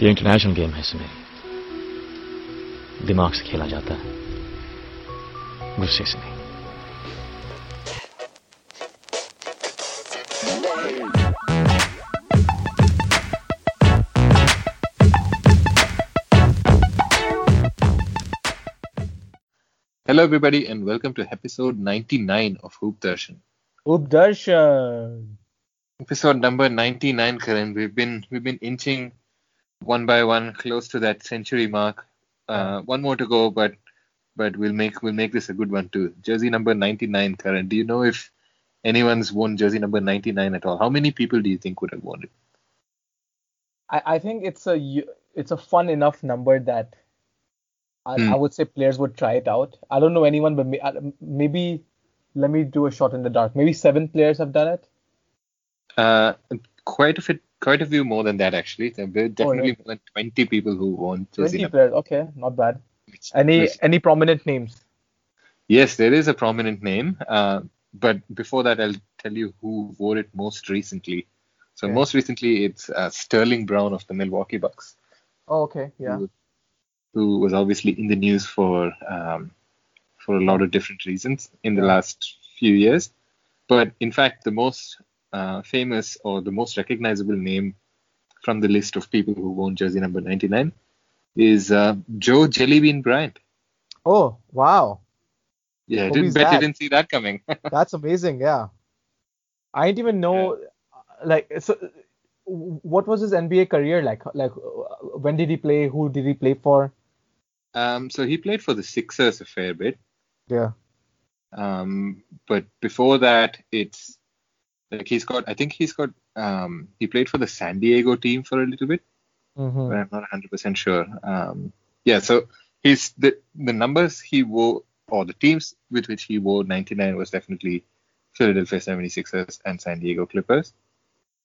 ये international game है सुमेर दिमाग से खेला जाता है गुस्से से नहीं Hello, everybody, and welcome to episode 99 of Hoop Darshan. Updarshan. Episode number 99, Karan. We've been we've been inching one by one close to that century mark. Uh, one more to go, but but we'll make we'll make this a good one too. Jersey number 99, Karan. Do you know if anyone's worn jersey number 99 at all? How many people do you think would have worn it? I, I think it's a it's a fun enough number that I, Hmm. I would say players would try it out. I don't know anyone, but may, uh, maybe let me do a shot in the dark. Maybe seven players have done it. Uh, quite a bit, quite a few more than that actually. There were definitely yeah. more than 20 people who won jersey Twenty players. Okay, not bad. which- Any which- any prominent names? Yes, there is a prominent name. Uh, but before that, I'll tell you who wore it most recently. So Okay. most recently, it's uh, Sterling Brown of the Milwaukee Bucks, Oh, okay, yeah. who, who was obviously in the news for um, for a lot of different reasons in the last few years. But in fact, the most uh, famous or the most recognizable name from the list of people who won jersey number 99 is uh, Joe Jellybean Bryant. Oh, wow, Yeah, I didn't bet you didn't see that coming. that's amazing. Yeah, I didn't even know. Like, so what was his NBA career like? Like, uh, when did he play? Who did he play for? Um, so he played for the Sixers a fair bit. Yeah. Um, but before that, it's like he's got. I think he's got. Um, he played for the San Diego team for a little bit, Mm-hmm. but I'm not 100 percent sure. Um, yeah. So he's the the numbers he wore or the teams with which he wore 99 was definitely Philadelphia 76ers and San Diego Clippers.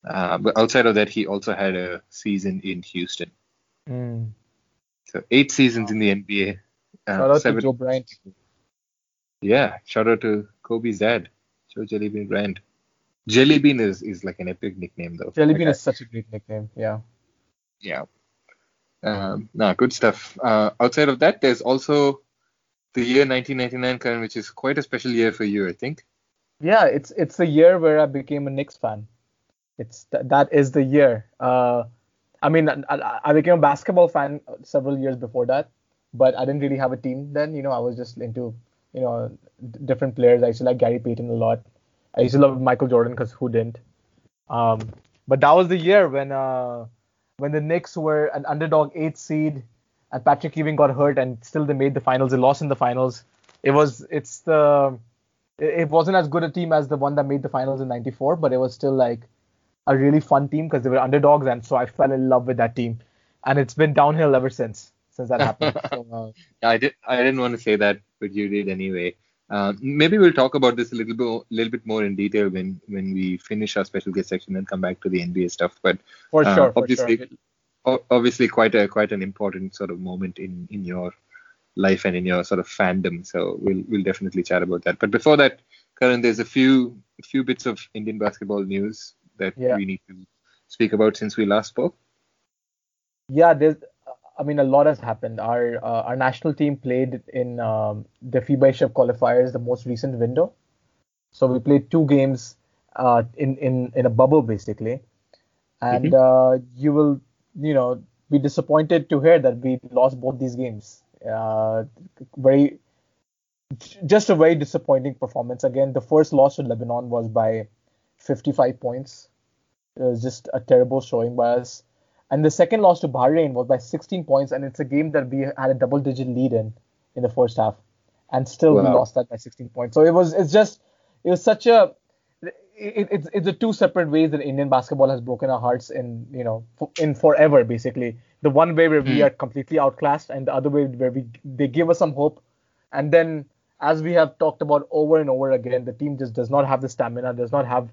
Uh, but outside of that, he also had a season in Houston. Mm. So eight seasons in the NBA. Uh, Shout out seven- to Joe Bryant. Yeah, shout out to Kobe's dad, Joe Jellybean Bryant. Jellybean is, is like an epic nickname though. Jelly Bean Like, is such a great nickname. Yeah. yeah. Um, no, good stuff. Uh, outside of that, there's also the year 1999, Karan, which is quite a special year for you, I think. Yeah, it's it's the year where I became a Knicks fan. It's th- that is the year. Uh, I mean, I, I became a basketball fan several years before that, but I didn't really have a team then. You know, I was just into you know different players. I used to like Gary Payton a lot. I used to love Michael Jordan because who didn't? Um, but that was the year when uh, when the Knicks were an underdog eighth seed, and Patrick Ewing got hurt, and still they made the finals. They lost in the finals. It was it's the it wasn't as good a team as the one that made the finals in 94 but it was still like a really fun team because they were underdogs and so i fell in love with that team and it's been downhill ever since since that happened so, uh, Yeah, I did. I didn't want to say that, but you did anyway. Uh, maybe we'll talk about this a little bit, little bit more in detail when when we finish our special guest section and come back to the NBA stuff. But for Uh, sure for obviously- sure o- obviously quite a quite an important sort of moment in in your life and in your sort of fandom. So we'll we'll definitely chat about that. But before that, Karan, there's a few a few bits of Indian basketball news that Yeah. we need to speak about since we last spoke. yeah there's i mean a lot has happened. Our uh, our national team played in um, the fiba asia qualifiers the most recent window. So we played two games uh, in in in a bubble basically. And uh, you will you know be disappointed to hear that we lost both these games. Uh, very just a very disappointing performance. Again the first loss to lebanon was by 55 points. It was just a terrible showing by us and the second loss to Bahrain was by 16 points, and it's a game that we had a double-digit lead in in the first half, and still we lost that by 16 points. So it was it's just it was such a it, it's it's the two separate ways that Indian basketball has broken our hearts in you know in forever basically. The one way where we Hmm. are completely outclassed, and the other way where we they give us some hope, and then as we have talked about over and over again, the team just does not have the stamina, does not have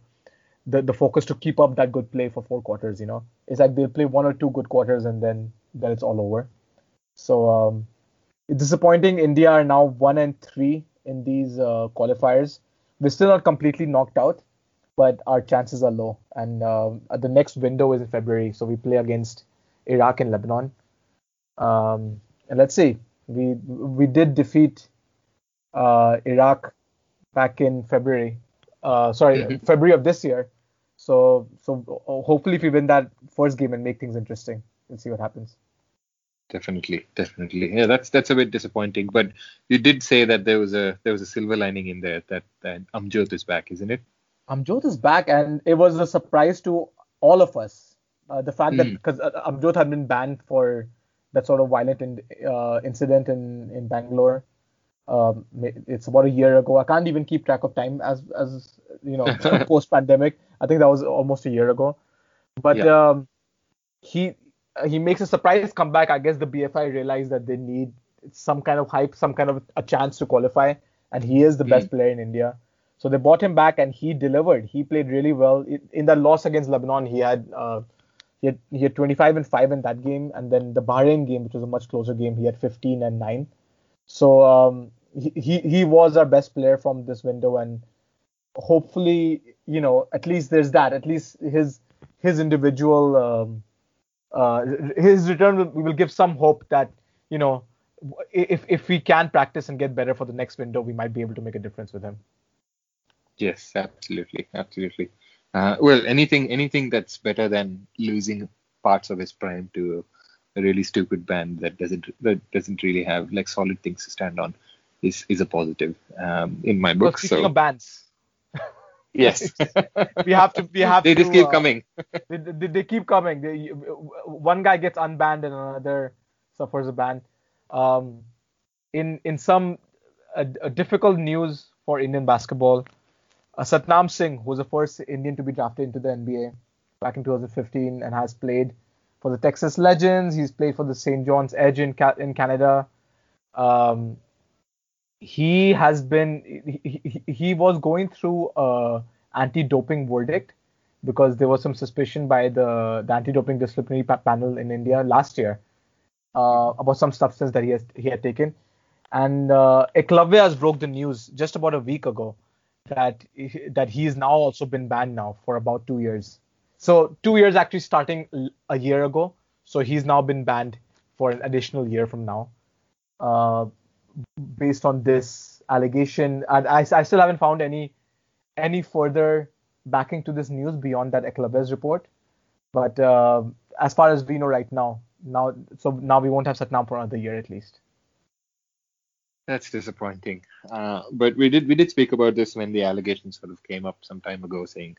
the, the focus to keep up that good play for four quarters. You know, it's like they'll play one or two good quarters and then then it's all over. So um, it's disappointing. India are now one and three in these uh, qualifiers. We're still not completely knocked out, but our chances are low. And uh, the next window is in February, so we play against Iraq and Lebanon. Um, and let's see, we we did defeat uh, Iraq back in February. Uh, sorry, Mhm. February of this year. So so hopefully, if we win that first game and make things interesting, we'll see what happens. Definitely, definitely. Yeah, that's that's a bit disappointing. But you did say that there was a there was a silver lining in there that that Amjot is back, isn't it? Amjot is back, and it was a surprise to all of us. Uh, the fact that Mm. because uh, Amjot had been banned for that sort of violent in, uh, incident in in Bangalore. Um, it's about a year ago. I can't even keep track of time as as you know post pandemic. I think that was almost a year ago. But Yeah. um, he he makes a surprise comeback. I guess the BFI realized that they need some kind of hype, some kind of a chance to qualify, and he is the best player in India. So they bought him back, and he delivered. He played really well in, in that loss against Lebanon. He had uh, he had he had 25 and five in that game, and then the Bahrain game, which was a much closer game, he had 15 and nine. So um, he, he was our best player from this window, and hopefully, you know, at least there's that. At least his his individual um, uh, his return will, will give some hope that you know if if we can practice and get better for the next window, we might be able to make a difference with him. Yes, absolutely, absolutely. Uh, well, anything anything that's better than losing parts of his prime to a really stupid band that doesn't that doesn't really have like solid things to stand on is is a positive um, in my Well, book. speaking So of bands, yes, we have to we have they to just keep uh, coming. they, they, they keep coming. They, one guy gets unbanned and another suffers a ban. Um, in in some a, a difficult news for Indian basketball, uh, Satnam Singh, who was the first Indian to be drafted into the NBA back in 2015 and has played for the Texas Legends. He's played for the St. John's Edge in Ca- in Canada. Um, he has been he, he, he was going through a anti-doping verdict because there was some suspicion by the, the anti-doping disciplinary pa- panel in India last year uh, about some substance that he has he had taken, and uh, Eklavya has broke the news just about a week ago that he- that he's now also been banned now for about two years. So two years actually starting a year ago. So he's now been banned for an additional year from now, uh, based on this allegation. And I, I still haven't found any any further backing to this news beyond that Eklavya's report. But uh, as far as we know right now, now so now we won't have Satnam for another year at least. That's disappointing. Uh, but we did we did speak about this when the allegations sort of came up some time ago, saying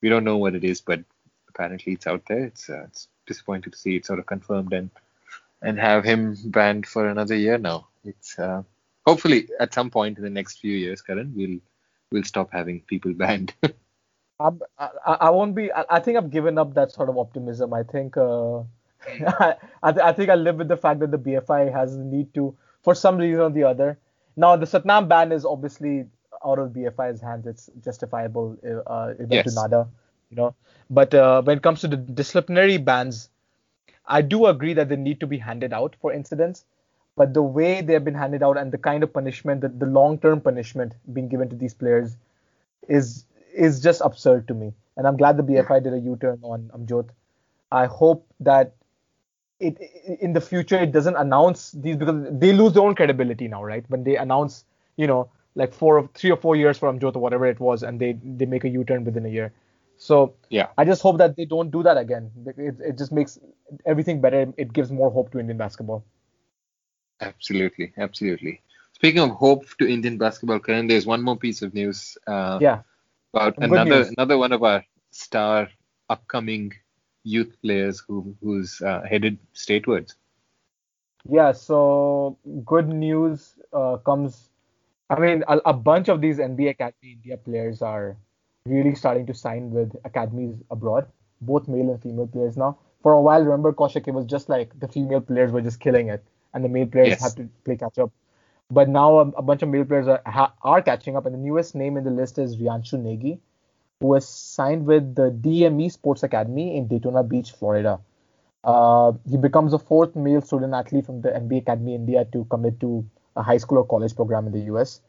we don't know what it is, but apparently it's out there. It's uh, it's disappointing to see it sort of confirmed and and have him banned for another year now. It's uh, hopefully at some point in the next few years, Karan, we'll we'll stop having people banned. I, I won't be. I, I think I've given up that sort of optimism. I think. Uh, I, I th- I think I live with the fact that the BFI has the need to, for some reason or the other. Now the Satnam ban is obviously out of BFI's hands. It's justifiable. Uh, Yes. to NADA, you know. But uh, when it comes to the disciplinary bans, I do agree that they need to be handed out for incidents. But the way they've been handed out and the kind of punishment, the, the long-term punishment being given to these players, is is just absurd to me. And I'm glad the BFI did a U-turn on Amjot. I hope that it in the future it doesn't announce these because they lose their own credibility now, right? When they announce, you know, like four or three or four years for Amjot or whatever it was, and they they make a U-turn within a year. So yeah, I just hope that they don't do that again. It, it just makes everything better. It gives more hope to Indian basketball. absolutely, absolutely. Speaking of hope to Indian basketball, Karan, there's one more piece of news. Uh, Yeah. about Good another news. another one of our star upcoming youth players who who's uh, headed statewards. Yeah, so good news uh, comes. I mean, a, a bunch of these NBA Academy India players are really starting to sign with academies abroad, both male and female players now. For a while, remember, Kaushik, it was just like the female players were just killing it, and the male players Yes. had to play catch up. But now a, a bunch of male players are, ha, are catching up, and the newest name in the list is Ryanshu Negi, who has signed with the DME Sports Academy in Daytona Beach, Florida. Uh, he becomes the fourth male student athlete from the NBA Academy India to commit to a high school or college program in the US.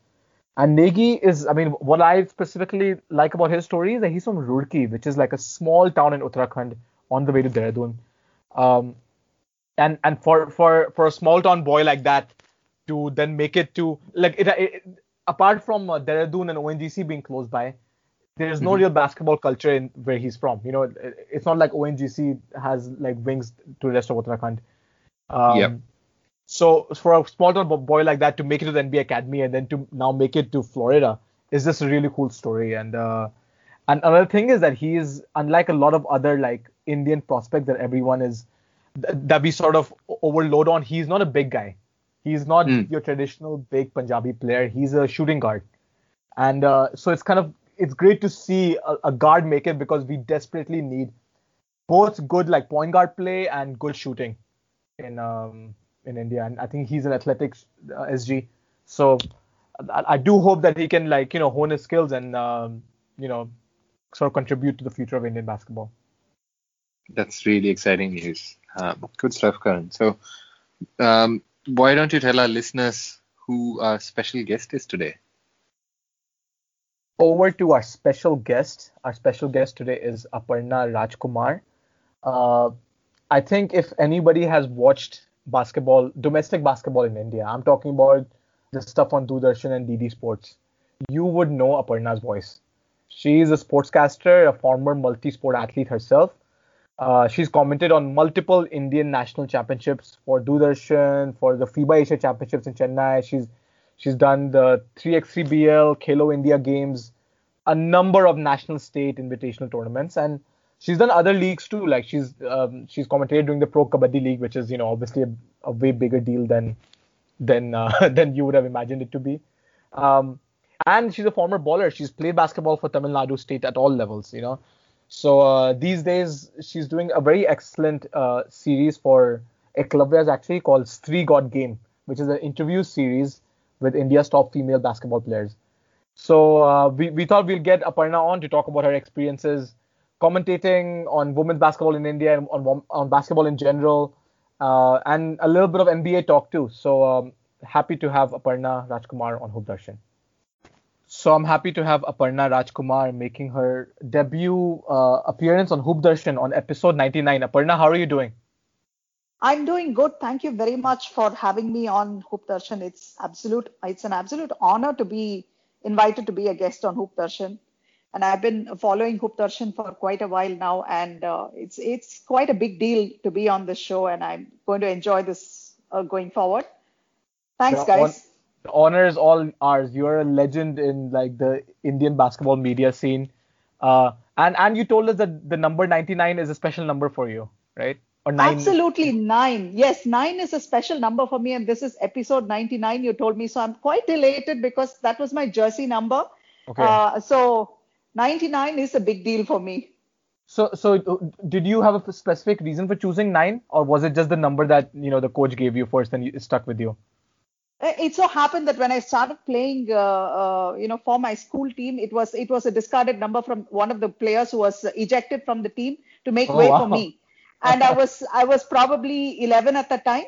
And Negi is, I mean, what I specifically like about his story is that he's from Roorkee, which is like a small town in Uttarakhand on the way to Dehradun. Um, and and for for for a small town boy like that to then make it to like it, it apart from uh, Dehradun and ONGC being close by, there's no Mhm. real basketball culture in where he's from. You know, it- it's not like ONGC has like wings to the rest of Uttarakhand. Um, Yep. So for a small town boy like that to make it to the NBA academy and then to now make it to Florida is just a really cool story. And uh, and another thing is that he is unlike a lot of other like Indian prospects that everyone is that we sort of overload on. He's not a big guy. He's not Mm. your traditional big Punjabi player. He's a shooting guard, and uh, so it's kind of it's great to see a, a guard make it because we desperately need both good like point guard play and good shooting in um in India. And I think he's an athletic uh, SG, so I, I do hope that he can like you know hone his skills and um, you know sort of contribute to the future of Indian basketball. That's really exciting news. Um, good stuff, Karan. So, um, why don't you tell our listeners who our special guest is today? over to our special guest. Our special guest today is Aparna Rajkumar. Uh, I think if anybody has watched basketball, domestic basketball in India, I'm talking about the stuff on Doordarshan and DD Sports, you would know Aparna's voice. She is a sportscaster, a former multi-sport athlete herself. Uh, she's commented on multiple Indian national championships for Doordarshan, for the FIBA Asia Championships in Chennai. She's She's done the 3x3BL, Khelo India Games, a number of national state invitational tournaments, and she's done other leagues too. Like she's um, she's commentated during the Pro Kabaddi League, which is you know obviously a, a way bigger deal than than uh, than you would have imagined it to be. Um, and she's a former bowler. She's played basketball for Tamil Nadu State at all levels. You know, so uh, these days she's doing a very excellent uh, series for Eklavya's actually called Stree Got Game, which is an interview series with India's top female basketball players. So uh, we, we thought we'll get Aparna on to talk about her experiences commentating on women's basketball in India and on, on basketball in general, uh, and a little bit of NBA talk too. So um, happy to have Aparna Rajkumar on Hoop Darshan. So I'm happy to have Aparna Rajkumar making her debut uh, appearance on Hoop Darshan on episode 99. Aparna, how are you doing? I'm doing good. Thank you very much for having me on Hoop Darshan. It's absolute. It's an absolute honor to be invited to be a guest on Hoop Darshan, and I've been following Hoop Darshan for quite a while now, and uh, it's it's quite a big deal to be on this show, and I'm going to enjoy this uh, going forward. Thanks, The guys. The honor is all ours. You're a legend in like the Indian basketball media scene, uh, and and you told us that the number 99 is a special number for you, right? Or nine. Absolutely nine. Yes, nine is a special number for me, and this is episode 99. You told me, so I'm quite elated because that was my jersey number. Okay. Uh, so 99 is a big deal for me. so so uh, did you have a specific reason for choosing nine, or was it just the number that you know the coach gave you first and it stuck with you? Uh, It so happened that when I started playing, uh, uh, you know, for my school team, it was it was a discarded number from one of the players who was ejected from the team to make Oh, way wow. for me, and I was I was probably 11 at the time.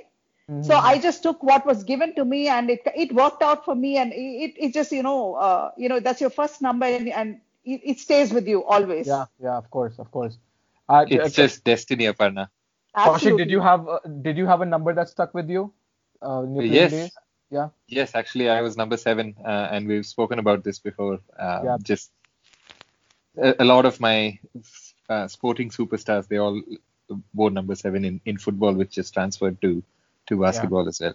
So I just took what was given to me, and it it worked out for me, and it it just you know uh, you know that's your first number, and, and it, it stays with you always. Yeah, yeah, of course, of course. Uh, It's uh, just destiny, Aparna. Kaushik, Absolutely. did you have uh, did you have a number that stuck with you? Uh, in your playing Yes. days? Yeah. Yes, actually, I was number seven, uh, and we've spoken about this before. Um, Yeah. Just a, a lot of my uh, sporting superstars, they all wore number seven in, in football, which just transferred to to basketball as well.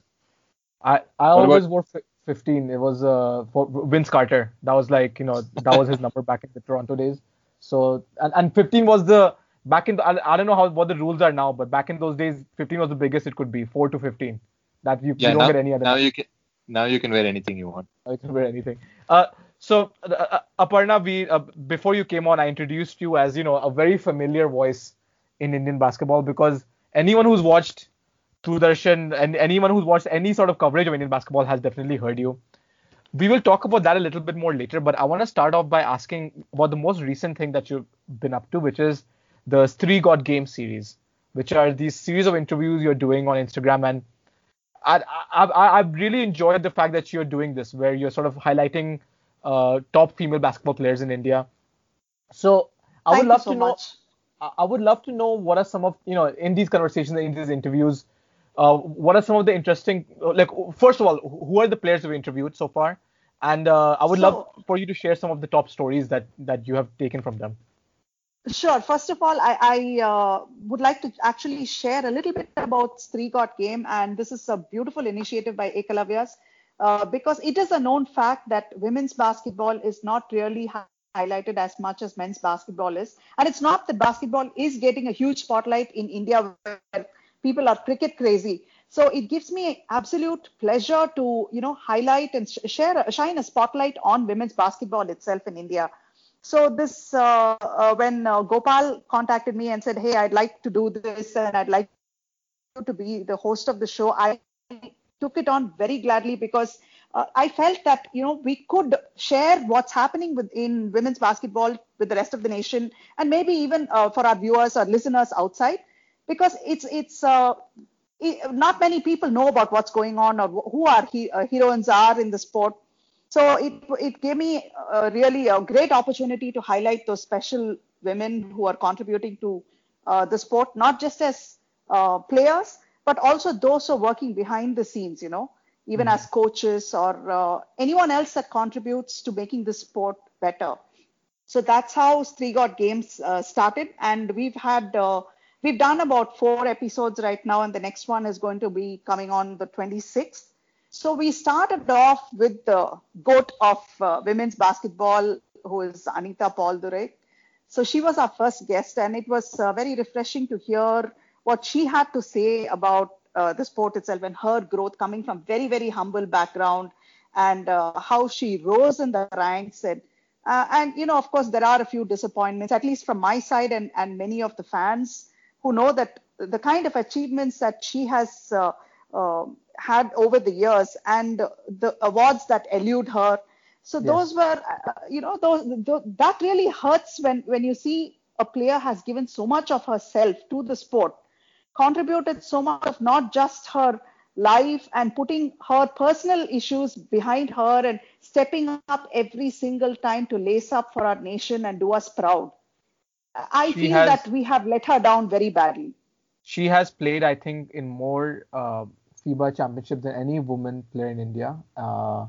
I I What always about- wore fi- 15. It was uh for Vince Carter. That was like you know that was his number back in the Toronto days. So and, and 15 was the back in the I, I don't know how what the rules are now, but back in those days 15 was the biggest it could be, four to 15. That you, Yeah, you don't now, get any other. now you can now you can wear anything you want. I can wear anything. Uh, so uh, uh, Aparna, we uh, before you came on, I introduced you as you know a very familiar voice in Indian basketball because anyone who's watched Doordarshan and anyone who's watched any sort of coverage of Indian basketball has definitely heard you. We will talk about that a little bit more later, but I want to start off by asking about the most recent thing that you've been up to, which is the Stree Got Game series, which are these series of interviews you're doing on Instagram and I, I, I I've really enjoyed the fact that you're doing this, where you're sort of highlighting uh, top female basketball players in India. So I Thank would love so to know. much. I I would love to know what are some of you know in these conversations, in these interviews, uh, what are some of the interesting like first of all who are the players we've interviewed so far? And uh, i would So- love for you to share some of the top stories that that you have taken from them. Sure. First of all, I, I uh, would like to actually share a little bit about Stree Got Game, and this is a beautiful initiative by Ekalavyas uh, because it is a known fact that women's basketball is not really hi- highlighted as much as men's basketball is, and it's not that basketball is getting a huge spotlight in India where people are cricket crazy. So it gives me absolute pleasure to you know highlight and sh- share shine a spotlight on women's basketball itself in India. So this, uh, uh, when uh, Gopal contacted me and said, "Hey, I'd like to do this, and I'd like you to be the host of the show," I took it on very gladly because uh, I felt that you know we could share what's happening within women's basketball with the rest of the nation, and maybe even uh, for our viewers or listeners outside, because it's it's. Uh, it, not many people know about what's going on or who our he, uh, heroines are in the sport. So it it gave me uh, really a great opportunity to highlight those special women who are contributing to uh, the sport, not just as uh, players, but also those who are working behind the scenes. You know, even as coaches or uh, anyone else that contributes to making the sport better. So that's how Stree Got Games uh, started, and we've had uh, we've done about four episodes right now, and the next one is going to be coming on the 26th. So we started off with the goat of uh, women's basketball, who is Anita Paul Durai. So she was our first guest, and it was uh, very refreshing to hear what she had to say about uh, the sport itself and her growth coming from very very humble background, and uh, how she rose in the ranks and. Uh, and you know, of course, there are a few disappointments, at least from my side and, and many of the fans who know that the kind of achievements that she has uh, uh, had over the years and the awards that elude her. So Yes. those were, uh, you know, those, those that really hurts when when you see a player has given so much of herself to the sport, contributed so much of not just her life and putting her personal issues behind her and stepping up every single time to lace up for our nation and do us proud. I She feel has- that we have let her down very badly. she has played i think in more uh, fiba championships than any woman player in india uh,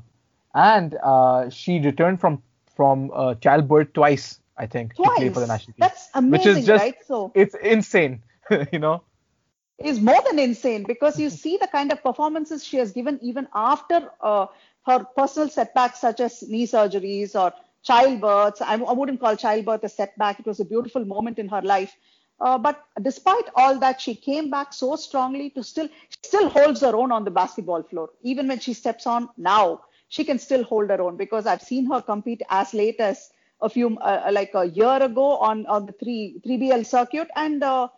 and uh, she returned from from uh, childbirth twice i think to play for the national team That's amazing, which is just right? So it's insane you know is more than insane because you see the kind of performances she has given even after uh, her personal setbacks such as knee surgeries or childbirths. I, I wouldn't call childbirth a setback. It was a beautiful moment in her life. Uh, but despite all that, she came back so strongly to still still holds her own on the basketball floor. Even when she steps on now, she can still hold her own because I've seen her compete as late as a few uh, like a year ago on on the three 3BL circuit, and uh,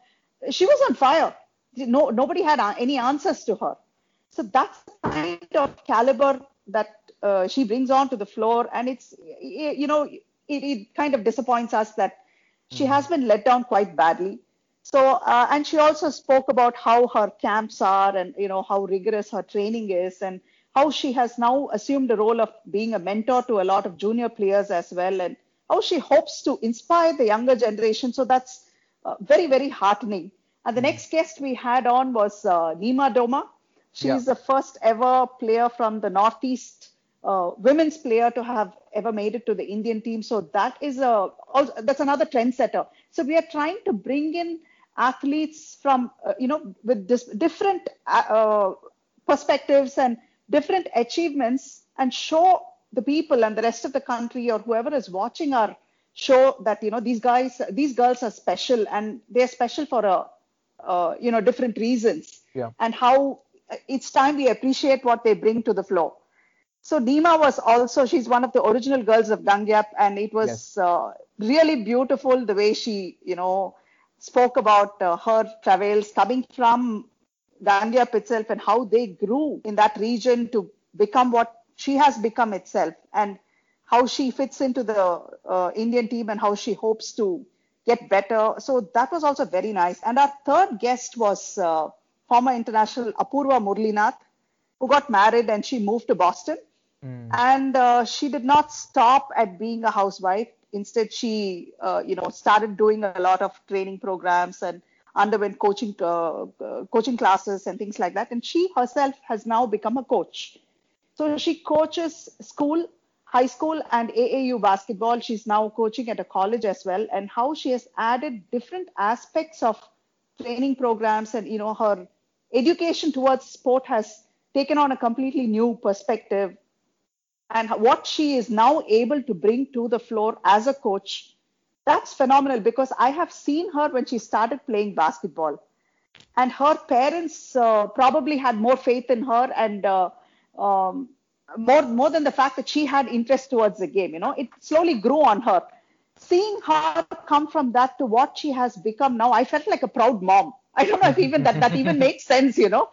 she was on fire. No, nobody had any answers to her. So that's the kind of caliber that uh, she brings onto the floor, and it's you know it, it kind of disappoints us that she has been let down quite badly. So uh, and she also spoke about how her camps are, and you know how rigorous her training is, and how she has now assumed the role of being a mentor to a lot of junior players as well, and how she hopes to inspire the younger generation. So that's uh, very very heartening. And the next guest we had on was uh, Nima Doma. She's Yeah. the first ever player from the Northeast, uh, women's player to have ever made it to the Indian team. So that is a also, that's another trendsetter. So we are trying to bring in athletes from uh, you know with this different uh, uh, perspectives and different achievements and show the people and the rest of the country or whoever is watching our show that you know these guys these girls are special and they're special for a uh, you know different reasons Yeah. and how it's time we appreciate what they bring to the floor so Nima was also she's one of the original girls of Dangyap and it was Yes. uh, really beautiful the way she you know spoke about uh, her travels coming from Dangyap itself and how they grew in that region to become what she has become itself and how she fits into the uh, Indian team and how she hopes to get better. So that was also very nice. And our third guest was uh, former international Apurva Muralinath, who got married and she moved to Boston. And uh, she did not stop at being a housewife. Instead, she, uh, you know, started doing a lot of training programs and underwent coaching uh, uh, coaching classes and things like that. And she herself has now become a coach. So she coaches school, high school, and AAU basketball. She's now coaching at a college as well. And how she has added different aspects of training programs and you know her education towards sport has taken on a completely new perspective and what she is now able to bring to the floor as a coach that's phenomenal because i have seen her when she started playing basketball. And her parents uh, probably had more faith in her and uh, um, more more than the fact that she had interest towards the game you know. It slowly grew on her. Seeing her come from that to what she has become now i felt like a proud mom. I don't know if even that that even makes sense you know.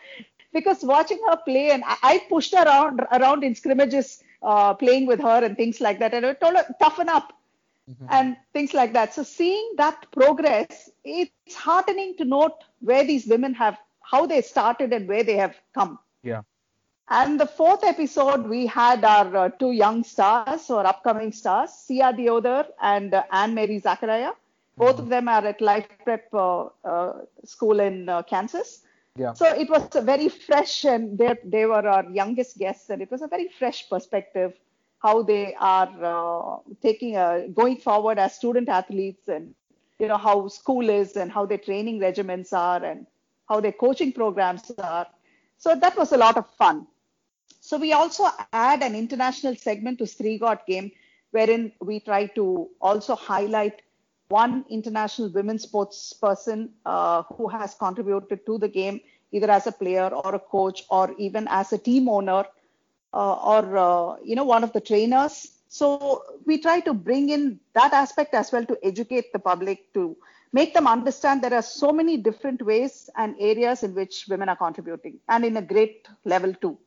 Because watching her play and I, I pushed her around around in scrimmages uh, playing with her and things like that and I told her toughen up mm-hmm. and things like that so seeing that progress it's heartening to note where these women have how they started and where they have come yeah and the fourth episode, we had our uh, two young stars or upcoming stars, Sia Deodhar and uh, Anne Mary Zachariah. Both mm-hmm. of them are at Life Prep uh, uh School in uh, Kansas. Yeah. So it was a very fresh, and they, they were our youngest guests, and it was a very fresh perspective how they are uh, taking a, going forward as student athletes, and you know how school is, and how their training regimens are, and how their coaching programs are. So that was a lot of fun. So we also add an international segment to Stree Got Game, wherein we try to also highlight one international women's sports person uh, who has contributed to the game, either as a player or a coach or even as a team owner uh, or uh, you know one of the trainers. So we try to bring in that aspect as well to educate the public to make them understand there are so many different ways and areas in which women are contributing and in a great level too.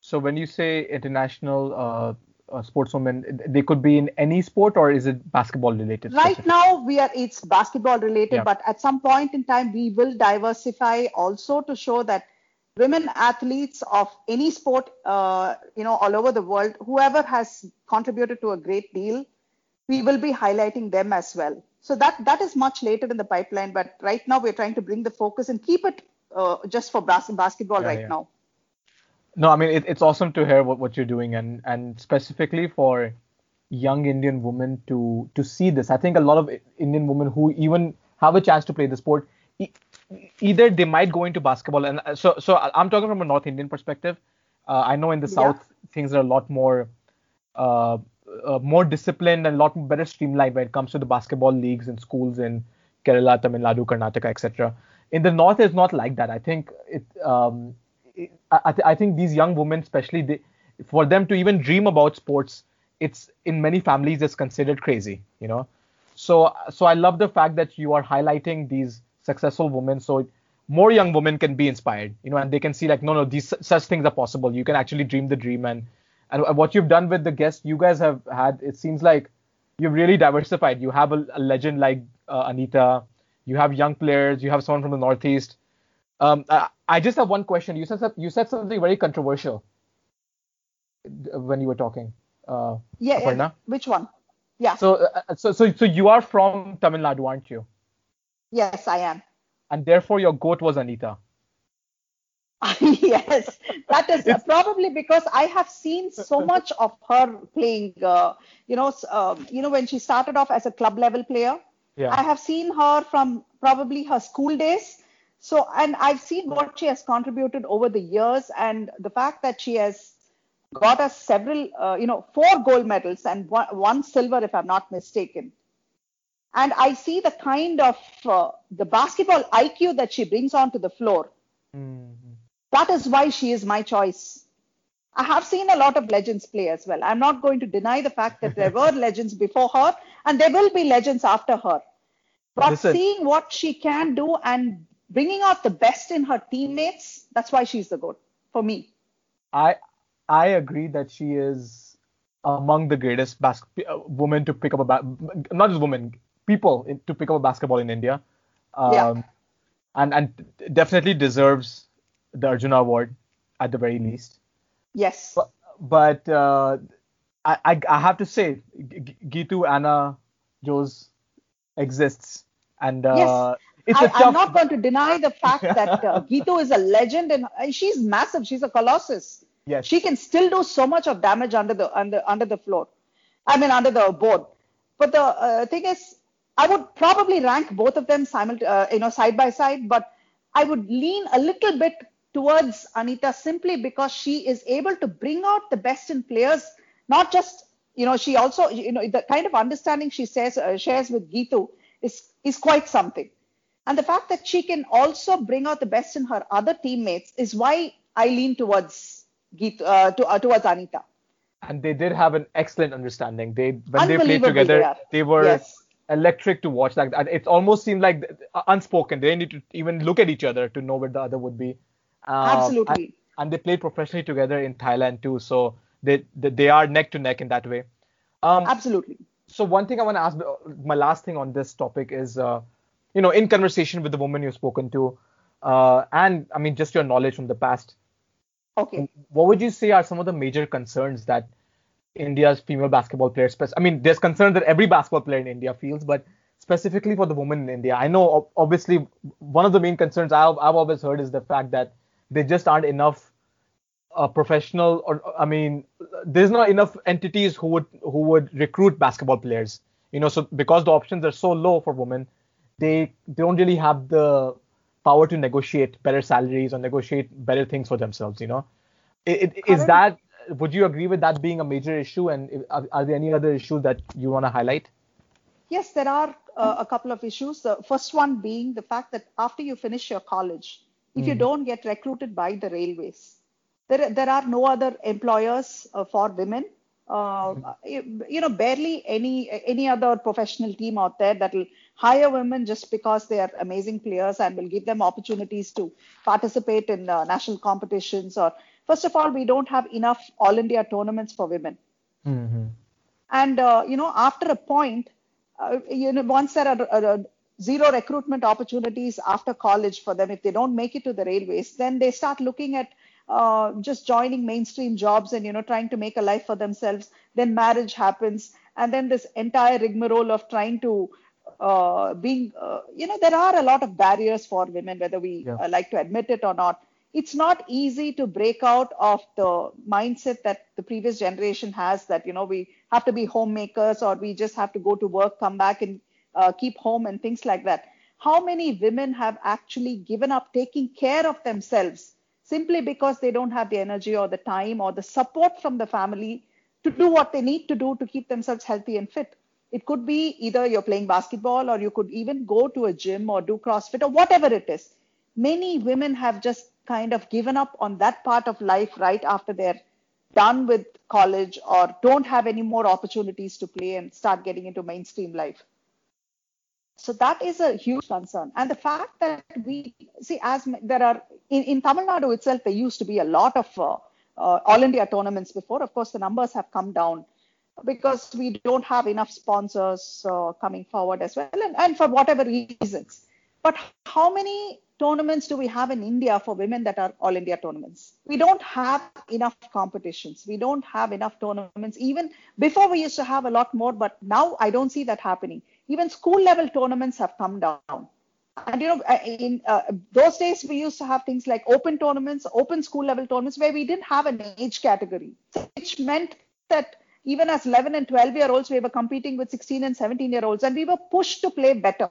So when you say international uh, sportswomen, they could be in any sport, or is it basketball related? Right now, we are it's basketball related, yeah. but at some point in time, we will diversify also to show that women athletes of any sport, uh, you know, all over the world, whoever has contributed to a great deal, we will be highlighting them as well. So that that is much later in the pipeline, but right now we're trying to bring the focus and keep it uh, just for bas- basketball yeah, right yeah. now. No, I mean it, it's awesome to hear what, what you're doing, and and specifically for young Indian women to to see this. I think a lot of Indian women who even have a chance to play the sport, e- either they might go into basketball, and uh, so so I'm talking from a North Indian perspective. Uh, I know in the yeah. South things are a lot more uh, uh, more disciplined and a lot better streamlined when it comes to the basketball leagues and schools in Kerala, Tamil Nadu, Karnataka, etc. In the North, it's not like that. I think it um, I, th- I think these young women, especially, they, for them to even dream about sports, it's in many families it's considered crazy, you know. So so I love the fact that you are highlighting these successful women, so more young women can be inspired, you know, and they can see like no no these such things are possible. You can actually dream the dream, and and what you've done with the guests, you guys have had. It seems like you've really diversified. You have a, a legend like uh, Anita, you have young players, you have someone from the Northeast um, I, I just have one question. You said you said something very controversial when you were talking. Uh, yeah, yeah. Which one? Yeah. So, uh, uh, so, so, so you are from Tamil Nadu, aren't you? Yes, I am. And therefore, your goat was Anita. yes, that is probably because I have seen so much of her playing. Uh, you know, um, you know when she started off as a club level player. Yeah. I have seen her from probably her school days so, and I've seen what she has contributed over the years, and the fact that she has got us several, uh, you know, four gold medals and one, one, silver, if I'm not mistaken. And I see the kind of uh, the basketball IQ that she brings onto the floor. Mm-hmm. That is why she is my choice. I have seen a lot of legends play as well. I'm not going to deny the fact that there were legends before her, and there will be legends after her. But Listen. seeing what she can do and bringing out the best in her teammates. That's why she's the goat for me. I I agree that she is among the greatest bas- uh, women to pick up a ba- not just women people in, to pick up a basketball in India. Um, yeah. And and definitely deserves the Arjuna Award at the very least. Yes. But, but uh, I, I, I have to say G- Geethu Anna Jose exists and uh, yes it's I, tough. I'm not going to deny the fact that uh, Geethu is a legend and and she's massive. She's a colossus. Yes. She can still do so much of damage under the under under the floor. I mean under the board. But the uh, thing is, I would probably rank both of them simul- uh, you know side by side, but I would lean a little bit towards Anita simply because she is able to bring out the best in players. Not just you know she also you know the kind of understanding she says uh, shares with Geethu is is quite something. And the fact that she can also bring out the best in her other teammates is why I lean towards Geet, uh, to, uh, towards Anita. and they did have an excellent understanding. They when they played together, they they, were Yes. electric to watch. Like that, it almost seemed like uh, unspoken. They didn't need to even look at each other to know where the other would be. Um, Absolutely. And, and they played professionally together in Thailand too, so they they, they are neck to neck in that way. Um, Absolutely. so one thing I want to ask, my last thing on this topic is, uh, you know, in conversation with the woman you've spoken to, uh, and I mean just your knowledge from the past, Okay. what would you say are some of the major concerns that India's female basketball players, I mean, there's concerns that every basketball player in India feels, but specifically for the women in India, I know obviously one of the main concerns I've, I've always heard is the fact that there just aren't enough uh, professional or I mean, there's not enough entities who would who would recruit basketball players. You know, so because the options are so low for women, they don't really have the power to negotiate better salaries or negotiate better things for themselves. You know, it, it, is that would you agree with that being a major issue? And are, are there any other issues that you want to highlight? Yes, there are uh, a couple of issues. The first one being the fact that after you finish your college, if you don't get recruited by the railways, there, there are no other employers uh, for women. Uh, you, you know, barely any any other professional team out there that will hire women just because they are amazing players and will give them opportunities to participate in uh, national competitions. Or first of all, we don't have enough All India tournaments for women Mm-hmm. and uh, you know after a point uh, you know once there are uh, zero recruitment opportunities after college for them if they don't make it to the railways then they start looking at uh, just joining mainstream jobs and you know trying to make a life for themselves then marriage happens and then this entire rigmarole of trying to uh, being uh, you know there are a lot of barriers for women whether we Yeah. uh, like to admit it or not. It's not easy to break out of the mindset that the previous generation has that you know we have to be homemakers or we just have to go to work come back and uh, keep home and things like that. How many women have actually given up taking care of themselves simply because they don't have the energy or the time or the support from the family to do what they need to do to keep themselves healthy and fit it could be either you're playing basketball or you could even go to a gym or do crossfit or whatever it is many women have just kind of given up on that part of life right after they're done with college or don't have any more opportunities to play and start getting into mainstream life. So that is a huge concern. And the fact that we see, as there are in, in Tamil Nadu itself, there used to be a lot of uh, uh, All India tournaments before. Of course, the numbers have come down because we don't have enough sponsors uh, coming forward as well, and, and for whatever reasons. But how many tournaments do we have in India for women that are all India tournaments? We don't have enough competitions. We don't have enough tournaments. Even before we used to have a lot more, but now I don't see that happening. Even school level tournaments have come down. And you know, uh, in uh, those days we used to have things like open tournaments, open school level tournaments, where we didn't have an age category, which meant that even as 11 and 12 year olds, we were competing with 16 and 17 year olds, and we were pushed to play better.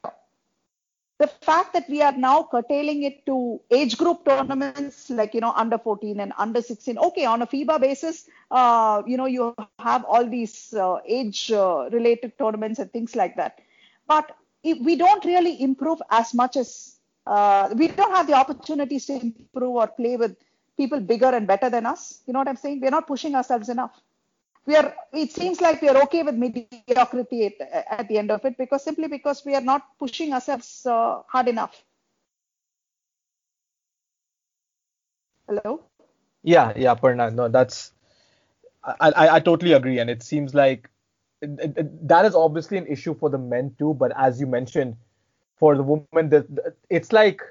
The fact that we are now curtailing it to age group tournaments like you know under 14 and under 16 okay on a fiba basis uh, you know you have all these uh, age uh, related tournaments and things like that. But we don't really improve as much as uh, we don't have the opportunities to improve or play with people bigger and better than us. You know what i'm saying? We're not pushing ourselves enough we are it seems like we are okay with mediocrity at, at the end of it because simply because we are not pushing ourselves uh, hard enough hello Yeah, yeah, Parna. No, that's I, I I totally agree, and it seems like it, it- it- that is obviously an issue for the men too. But as you mentioned, for the women, the, the- it's like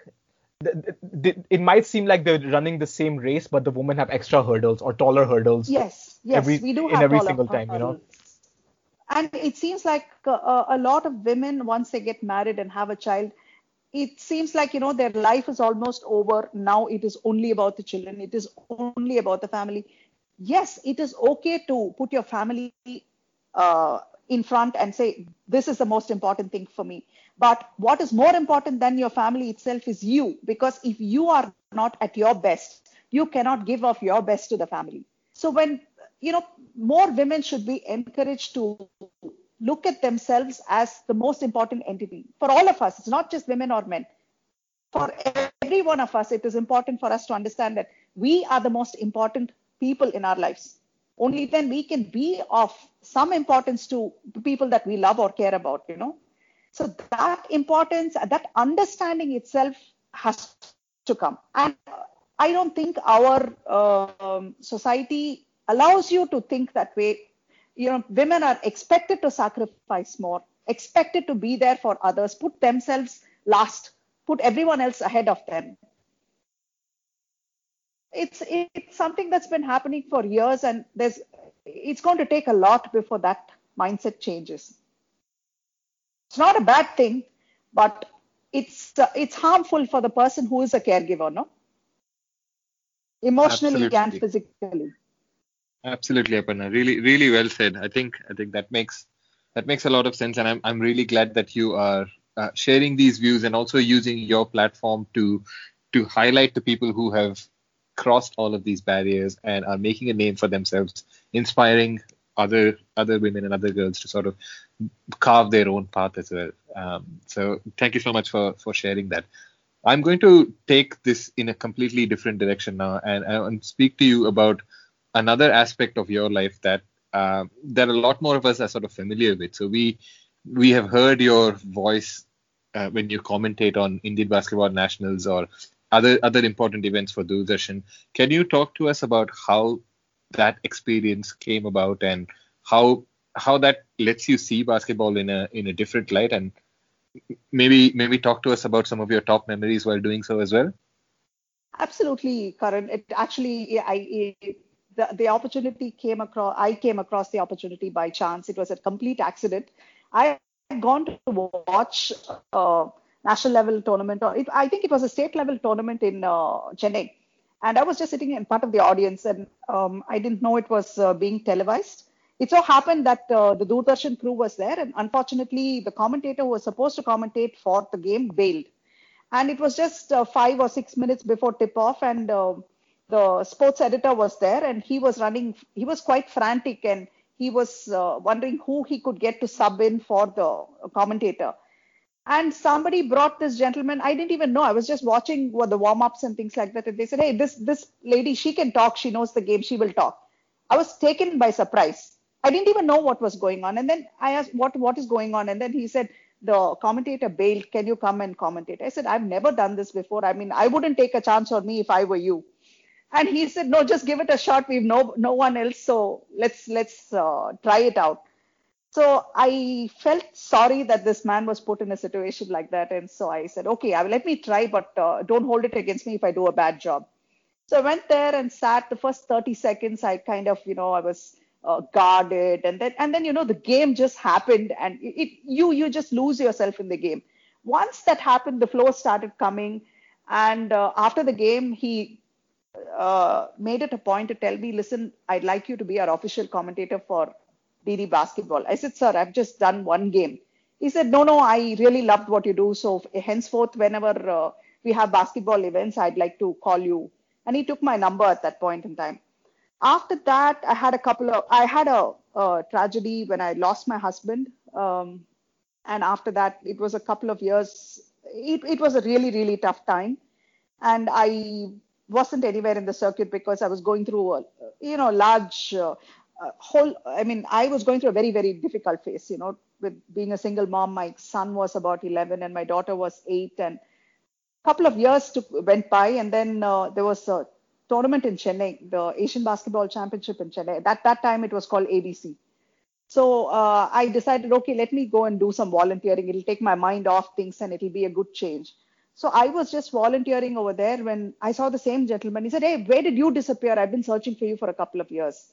it might seem like they're running the same race, but the women have extra hurdles or taller hurdles. yes yes Every- we do in every single time, you know? and it seems like uh, a lot of women once they get married and have a child it seems like you know their life is almost over now it is only about the children it is only about the family yes it is okay to put your family uh, in front and say this is the most important thing for me but what is more important than your family itself is you because if you are not at your best you cannot give off your best to the family so when you know more women should be encouraged to look at themselves as the most important entity for all of us. It's not just women or men. For every one of us, it is important for us to understand that we are the most important people in our lives. Only then we can be of some importance to people that we love or care about, you know. So that importance, that understanding itself has to come. And I don't think our uh, society allows you to think that way you know, women are expected to sacrifice more, expected to be there for others, put themselves last, put everyone else ahead of them. It's it's something that's been happening for years, and there's it's going to take a lot before that mindset changes. It's not a bad thing, but it's uh, it's harmful for the person who is a caregiver, no? Emotionally Absolutely. and physically. Absolutely, Aparna. Really, really well said. I think I think that makes that makes a lot of sense, and I'm I'm really glad that you are uh, sharing these views and also using your platform to to highlight the people who have crossed all of these barriers and are making a name for themselves, inspiring other other women and other girls to sort of carve their own path as well. Um, so thank you so much for for sharing that. I'm going to take this in a completely different direction now and, and speak to you about another aspect of your life that uh, that a lot more of us are sort of familiar with. So we we have heard your voice uh, when you commentate on Indian basketball nationals or other other important events for Doordarshan. Can you talk to us about how that experience came about and how how that lets you see basketball in a in a different light? And maybe maybe talk to us about some of your top memories while doing so as well. Absolutely karan. It actually i it, the, the opportunity came across i came across the opportunity by chance. It was a complete accident. I had gone to watch a national level tournament or it, i think it was a state level tournament in uh, chennai and i was just sitting in part of the audience and um, i didn't know it was uh, being televised it so happened that uh, the Doordarshan crew was there, and unfortunately, the commentator who was supposed to commentate for the game bailed. And it was just five or six minutes before tip off, and the sports editor was there, and he was running. He was quite frantic, and he was uh, wondering who he could get to sub in for the commentator. And somebody brought this gentleman. I didn't even know. I was just watching what the warm ups and things like that. And they said, "Hey, this this lady, she can talk. She knows the game. She will talk." I was taken by surprise. I didn't even know what was going on. And then I asked, what, what is going on? And then he said, the commentator bailed. Can you come and commentate? I said, I've never done this before. I mean, I wouldn't take a chance on me if I were you. And he said, no, just give it a shot. We've no, no one else. So let's, let's uh, try it out. So I felt sorry that this man was put in a situation like that. And so I said, okay, let me try, but uh, don't hold it against me if I do a bad job. So I went there and sat the first 30 seconds. I kind of, you know, I was uh, guarded and then and then you know the game just happened and it, it, you you just lose yourself in the game once that happened the flow started coming and uh, after the game he uh, made it a point to tell me listen i'd like you to be our official commentator for dd basketball i said sir i've just done one game he said no no i really loved what you do so henceforth whenever uh, we have basketball events i'd like to call you and he took my number at that point in time after that, I had a couple of, I had a, a tragedy when I lost my husband. Um, and after that, it was a couple of years. It, it was a really, really tough time. And I wasn't anywhere in the circuit because I was going through a, you know, large uh, whole, I mean, I was going through a very, very difficult phase, you know, with being a single mom. My son was about 11 and my daughter was eight. And a couple of years took, went by. And then uh, there was a tournament in Chennai, the Asian Basketball Championship in Chennai. At that time, it was called ABC. So uh, I decided, okay, let me go and do some volunteering. It'll take my mind off things and it'll be a good change. So I was just volunteering over there when I saw the same gentleman. He said, Hey, where did you disappear? I've been searching for you for a couple of years.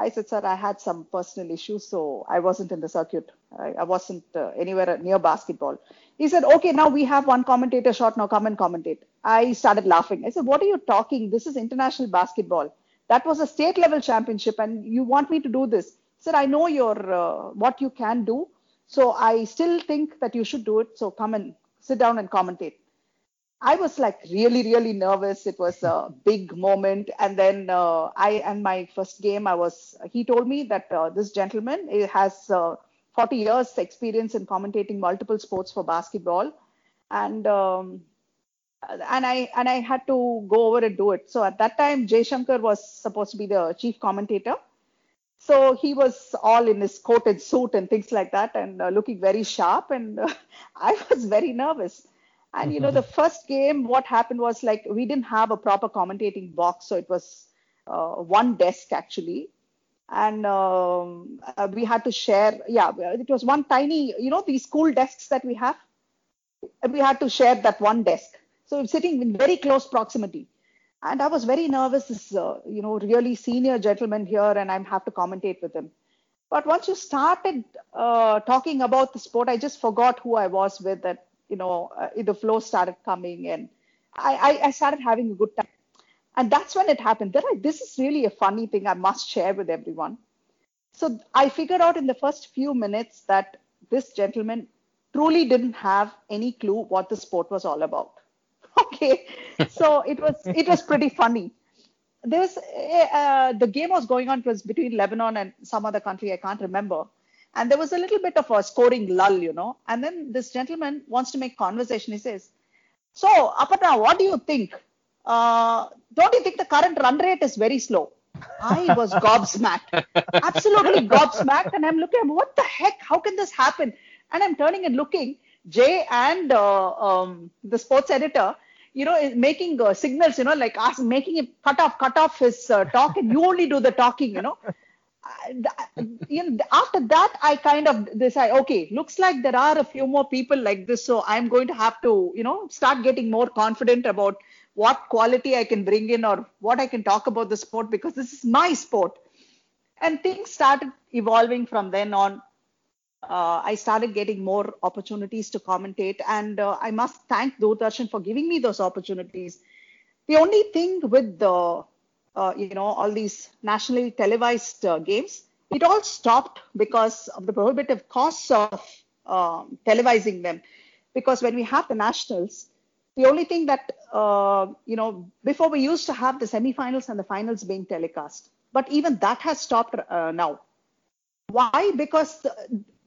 I said, sir, I had some personal issues, so I wasn't in the circuit. I, I wasn't uh, anywhere near basketball. He said, okay, now we have one commentator shot. Now come and commentate. I started laughing. I said, what are you talking? This is international basketball. That was a state level championship, and you want me to do this? He said, I know your uh, what you can do, so I still think that you should do it. So come and sit down and commentate. I was like really, really nervous. It was a big moment. And then uh, I, and my first game, I was, he told me that uh, this gentleman has uh, 40 years experience in commentating multiple sports for basketball. And, um, and I, and I had to go over and do it. So at that time, Jay Shankar was supposed to be the chief commentator. So he was all in his coat and suit and things like that and uh, looking very sharp. And I was very nervous and you know, the first game, what happened was like we didn't have a proper commentating box, so it was uh, one desk actually, and um, uh, we had to share. Yeah, it was one tiny, you know, these school desks that we have. We had to share that one desk, so sitting in very close proximity. And I was very nervous. This, uh, you know, really senior gentleman here, and I have to commentate with him. But once you started uh, talking about the sport, I just forgot who I was with. That you know, uh, the flow started coming and I, I, started having a good time. And that's when it happened. I, this is really a funny thing I must share with everyone. So I figured out in the first few minutes that this gentleman truly didn't have any clue what the sport was all about. Okay, so it was it was pretty funny. There was uh, the game was going on. It was between Lebanon and some other country I can't remember and there was a little bit of a scoring lull, you know. And then this gentleman wants to make conversation. He says, So, Aparna, what do you think? Uh, don't you think the current run rate is very slow? I was gobsmacked, absolutely gobsmacked. And I'm looking, what the heck? How can this happen? And I'm turning and looking. Jay and uh, um, the sports editor, you know, is making uh, signals, you know, like ask, making him cut off, cut off his uh, talk, and you only do the talking, you know you know, after that, I kind of decide, okay, looks like there are a few more people like this, so I'm going to have to, you know, start getting more confident about what quality I can bring in or what I can talk about the sport because this is my sport. And things started evolving from then on. Uh, I started getting more opportunities to commentate, and uh, I must thank Doordarshan for giving me those opportunities. The only thing with the uh, you know, all these nationally televised uh, games, it all stopped because of the prohibitive costs of um, televising them. Because when we have the nationals, the only thing that, uh, you know, before we used to have the semifinals and the finals being telecast, but even that has stopped uh, now. Why? Because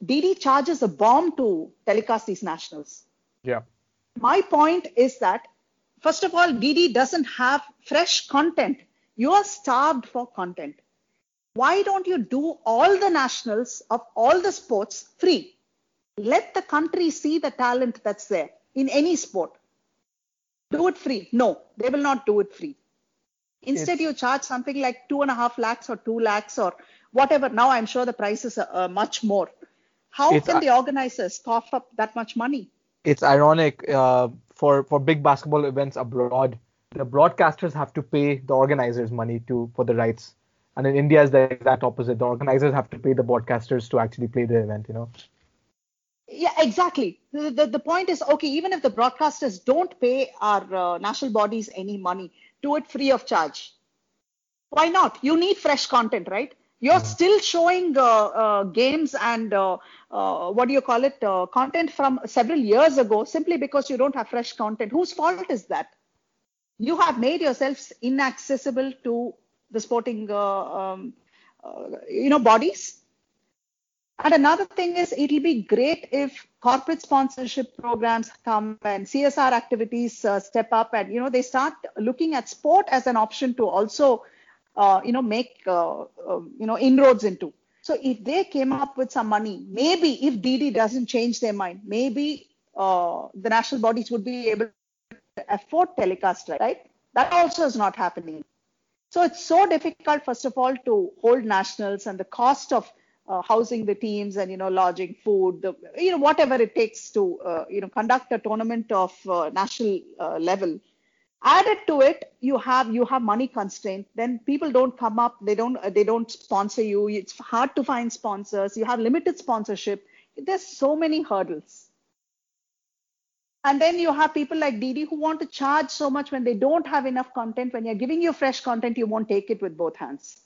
DD charges a bomb to telecast these nationals. Yeah. My point is that, first of all, DD doesn't have fresh content you are starved for content. Why don't you do all the nationals of all the sports free? Let the country see the talent that's there in any sport. Do it free. No, they will not do it free. Instead, you charge something like two and a half lakhs or two lakhs or whatever. Now I'm sure the prices are uh, much more. How can the organizers cough up that much money? It's ironic uh, for for big basketball events abroad the broadcasters have to pay the organizers money to for the rights. And in India is the exact opposite. The organizers have to pay the broadcasters to actually play the event, you know. Yeah, exactly. The, the, the point is, okay, even if the broadcasters don't pay our uh, national bodies any money, do it free of charge. Why not? You need fresh content, right? You're mm-hmm. still showing uh, uh, games and uh, uh, what do you call it? Uh, content from several years ago simply because you don't have fresh content. Whose fault is that? You have made yourselves inaccessible to the sporting uh, um, uh, you know bodies. And another thing is it'll be great if corporate sponsorship programs come and csr activities uh, step up and you know they start looking at sport as an option to also uh, you know make uh, uh, you know inroads into. So if they came up with some money maybe if dd doesn't change their mind maybe the national bodies would be able afford telecast right? That also is not happening. So it's so difficult first of all to hold nationals and the cost of uh, housing the teams and you know lodging food the, you know whatever it takes to uh, you know conduct a tournament of uh, national uh, level. Added to it you have you have money constraint then people don't come up they don't they don't sponsor you. It's hard to find sponsors. You have limited sponsorship. There's so many hurdles and then you have people like DD who want to charge so much when they don't have enough content. When you're giving you fresh content you won't take it with both hands.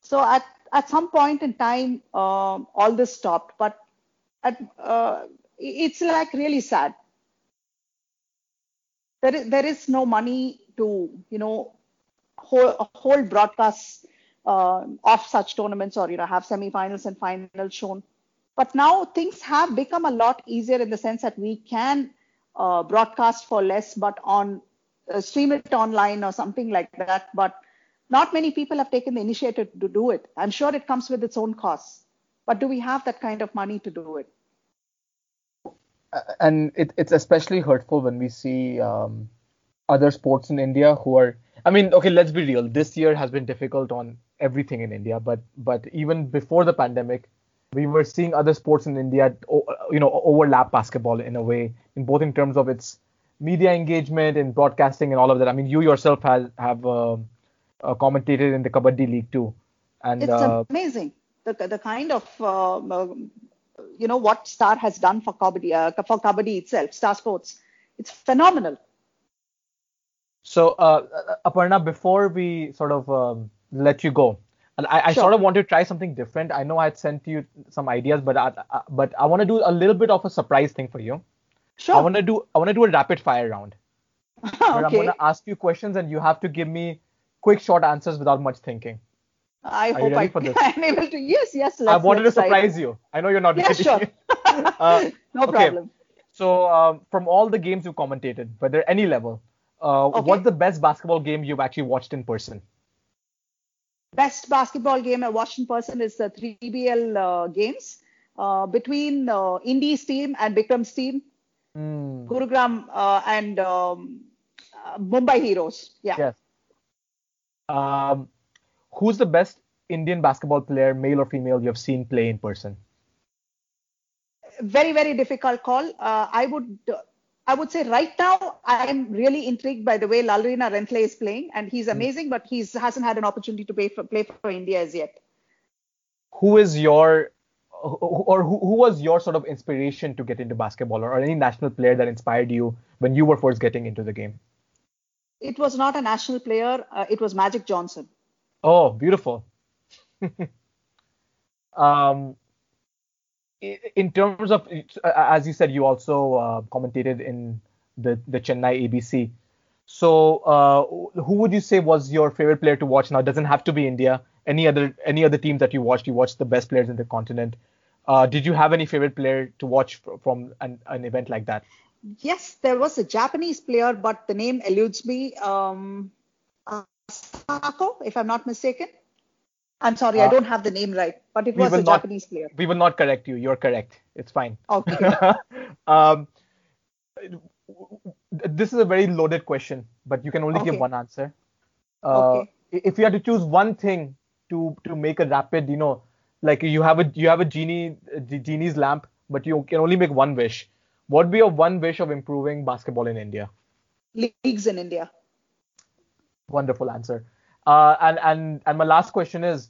So at at some point in time uh, all this stopped. But at, uh, it's like really sad. There is, there is no money to you know hold, hold broadcasts uh, of such tournaments or you know have semifinals and finals shown but now things have become a lot easier in the sense that we can uh, broadcast for less but on uh, stream it online or something like that but not many people have taken the initiative to do it i'm sure it comes with its own costs but do we have that kind of money to do it and it, it's especially hurtful when we see um, other sports in India who are. I mean, okay, let's be real. This year has been difficult on everything in India, but but even before the pandemic, we were seeing other sports in India, you know, overlap basketball in a way, in both in terms of its media engagement and broadcasting and all of that. I mean, you yourself have have uh, uh, commentated in the Kabaddi League too, and it's uh, amazing the the kind of uh, you know what Star has done for Kabaddi, uh, for Kabaddi itself, Star Sports. It's phenomenal. So, uh, Aparna, before we sort of um, let you go, and I, I sure. sort of want to try something different. I know I had sent you some ideas, but I, I but I want to do a little bit of a surprise thing for you. Sure. I want to do I want to do a rapid fire round. okay. I'm going to ask you questions, and you have to give me quick, short answers without much thinking. I Are hope I am able to. Yes, yes. I wanted to surprise you. I know you're not yeah, Sure. uh, no okay. problem. So, um, from all the games you commentated, whether any level, uh, okay. what's the best basketball game you've actually watched in person? Best basketball game I watched in person is the 3BL uh, games uh, between uh, Indies team and Bikram's team, mm. Gurugram uh, and um, Mumbai Heroes. Yeah. Yes. Um, who's the best Indian basketball player, male or female, you have seen play in person? Very, very difficult call. Uh, I would, I would say right now I am really intrigued by the way Lalrina Rentley is playing, and he's hmm. amazing, but he hasn't had an opportunity to play for, play for India as yet. Who is your or who, who was your sort of inspiration to get into basketball or any national player that inspired you when you were first getting into the game? It was not a national player. Uh, it was Magic Johnson. Oh, beautiful. um, in terms of, as you said, you also uh, commentated in the the Chennai ABC. So, uh, who would you say was your favorite player to watch? Now, it doesn't have to be India. Any other any other team that you watched? You watched the best players in the continent. Uh, did you have any favorite player to watch from an, an event like that? Yes, there was a Japanese player, but the name eludes me. Um, Sako, if I'm not mistaken. I'm sorry, uh, I don't have the name right, but it was a not, Japanese player. We will not correct you. You're correct. It's fine. Okay. um, this is a very loaded question, but you can only okay. give one answer. Uh, okay. If you had to choose one thing to to make a rapid, you know, like you have a you have a genie genie's lamp, but you can only make one wish. What would be your one wish of improving basketball in India? Leagues in India. Wonderful answer. Uh, and and and my last question is,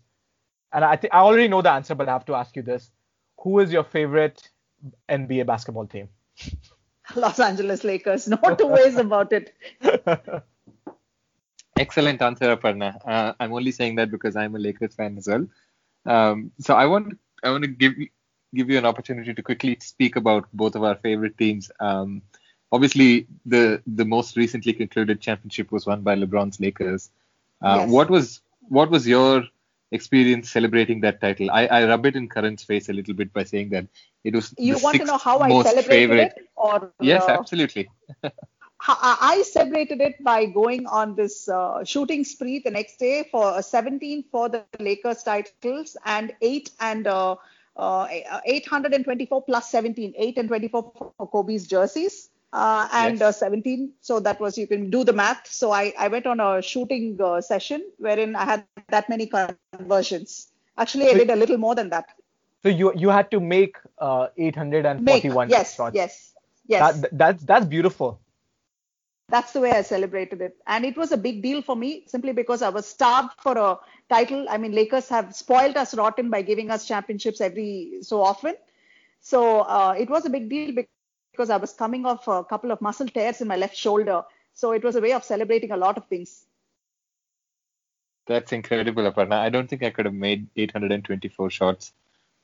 and I think I already know the answer, but I have to ask you this: Who is your favorite NBA basketball team? Los Angeles Lakers. No two ways about it. Excellent answer, Aparna. Uh, I'm only saying that because I'm a Lakers fan as well. Um, so I want I want to give give you an opportunity to quickly speak about both of our favorite teams. Um, obviously the the most recently concluded championship was won by LeBron's Lakers. Uh, yes. What was what was your experience celebrating that title? I, I rub it in Karan's face a little bit by saying that it was. You want to know how I celebrated favorite. it, or yes, uh, absolutely. I celebrated it by going on this uh, shooting spree the next day for 17 for the Lakers titles and eight and uh, uh 824 plus 17, 8 and 24 for Kobe's jerseys uh, and yes. uh, 17. So that was, you can do the math. So I, I went on a shooting uh, session wherein I had that many conversions. Actually, I did a little more than that. So you you had to make uh, 841 make, yes, shots. Yes, yes. That, that's that's beautiful. that's the way I celebrated it. And it was a big deal for me simply because I was starved for a title. I mean, Lakers have spoiled us rotten by giving us championships every so often. So uh, it was a big deal because I was coming off a couple of muscle tears in my left shoulder. So it was a way of celebrating a lot of things. That's incredible, Aparna. I don't think I could have made 824 shots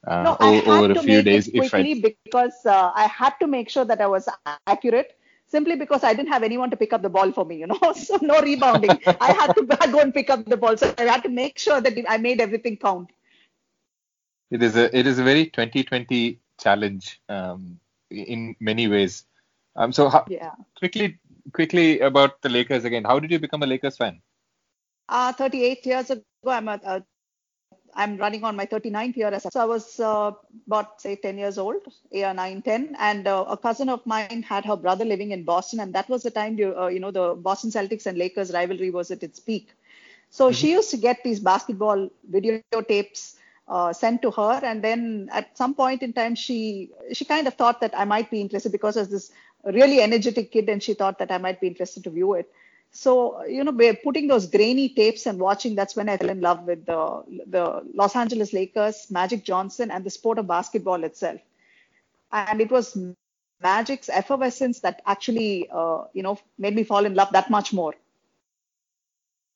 uh, no, o- I had over a few days if I quickly because uh, I had to make sure that I was accurate. Simply because I didn't have anyone to pick up the ball for me, you know, so no rebounding. I had to go and pick up the ball, so I had to make sure that I made everything count. It is a it is a very 2020 challenge um, in many ways. Um, so how, Yeah. quickly quickly about the Lakers again. How did you become a Lakers fan? Uh, 38 years ago, I'm a, uh, I'm running on my 39th year. As a, so I was uh, about say 10 years old, yeah, 9, 10, and uh, a cousin of mine had her brother living in Boston, and that was the time you, uh, you know the Boston Celtics and Lakers rivalry was at its peak. So she used to get these basketball videotapes uh, sent to her, and then at some point in time, she she kind of thought that I might be interested because I was this really energetic kid, and she thought that I might be interested to view it. So you know, by putting those grainy tapes and watching, that's when I fell in love with the the Los Angeles Lakers, Magic Johnson, and the sport of basketball itself. And it was Magic's effervescence that actually, uh, you know, made me fall in love that much more.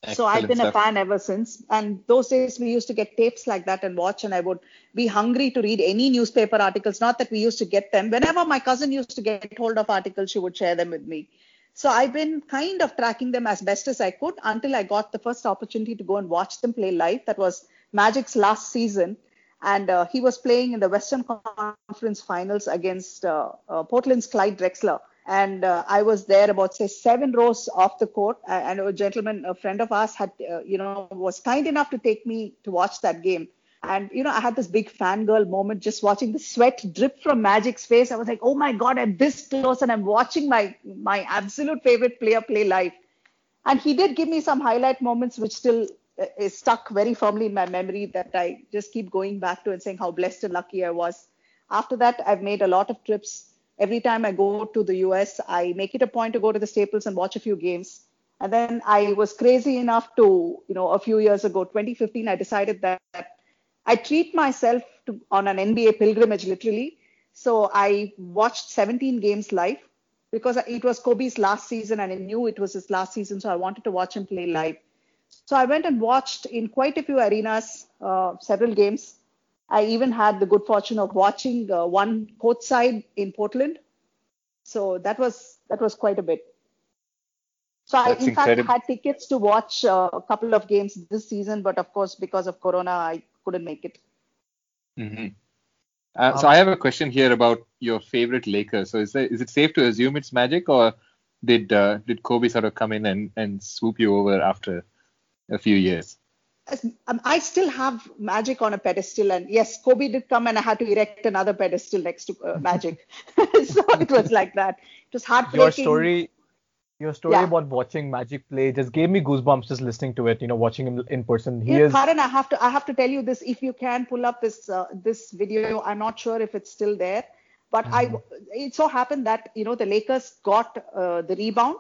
So I've Excellent been a fan ever since. And those days we used to get tapes like that and watch, and I would be hungry to read any newspaper articles. Not that we used to get them. Whenever my cousin used to get hold of articles, she would share them with me. So I've been kind of tracking them as best as I could until I got the first opportunity to go and watch them play live. That was Magic's last season. And uh, he was playing in the Western Conference Finals against uh, uh, Portland's Clyde Drexler. And uh, I was there about say seven rows off the court. And a gentleman, a friend of ours, had uh, you know was kind enough to take me to watch that game. And you know, I had this big fangirl moment just watching the sweat drip from Magic's face. I was like, oh my god, I'm this close, and I'm watching my my absolute favorite player play live. And he did give me some highlight moments, which still uh, is stuck very firmly in my memory that I just keep going back to and saying how blessed and lucky I was. After that, I've made a lot of trips. Every time I go to the US, I make it a point to go to the Staples and watch a few games. And then I was crazy enough to, you know, a few years ago, 2015, I decided that I treat myself to, on an NBA pilgrimage, literally. So I watched 17 games live because it was Kobe's last season and I knew it was his last season. So I wanted to watch him play live. So I went and watched in quite a few arenas, uh, several games. I even had the good fortune of watching uh, one courtside in Portland. So that was that was quite a bit. So I, That's in fact, incredible. had tickets to watch uh, a couple of games this season, but of course, because of Corona, I couldn't make it. hmm Uh, so I have a question here about your favorite Lakers. So is there, is it safe to assume it's Magic, or did uh, did Kobe sort of come in and, and swoop you over after a few years? Um, I still have Magic on a pedestal, and yes, Kobe did come, and I had to erect another pedestal next to uh, Magic. so it was like that. It was heartbreaking. Your story, your story Yeah. about watching Magic play just gave me goosebumps just listening to it. You know, watching him in person. He Yeah, is. Karan, I have to I have to tell you this. If you can pull up this uh, this video, I'm not sure if it's still there, but I it so happened that you know the Lakers got uh, the rebound,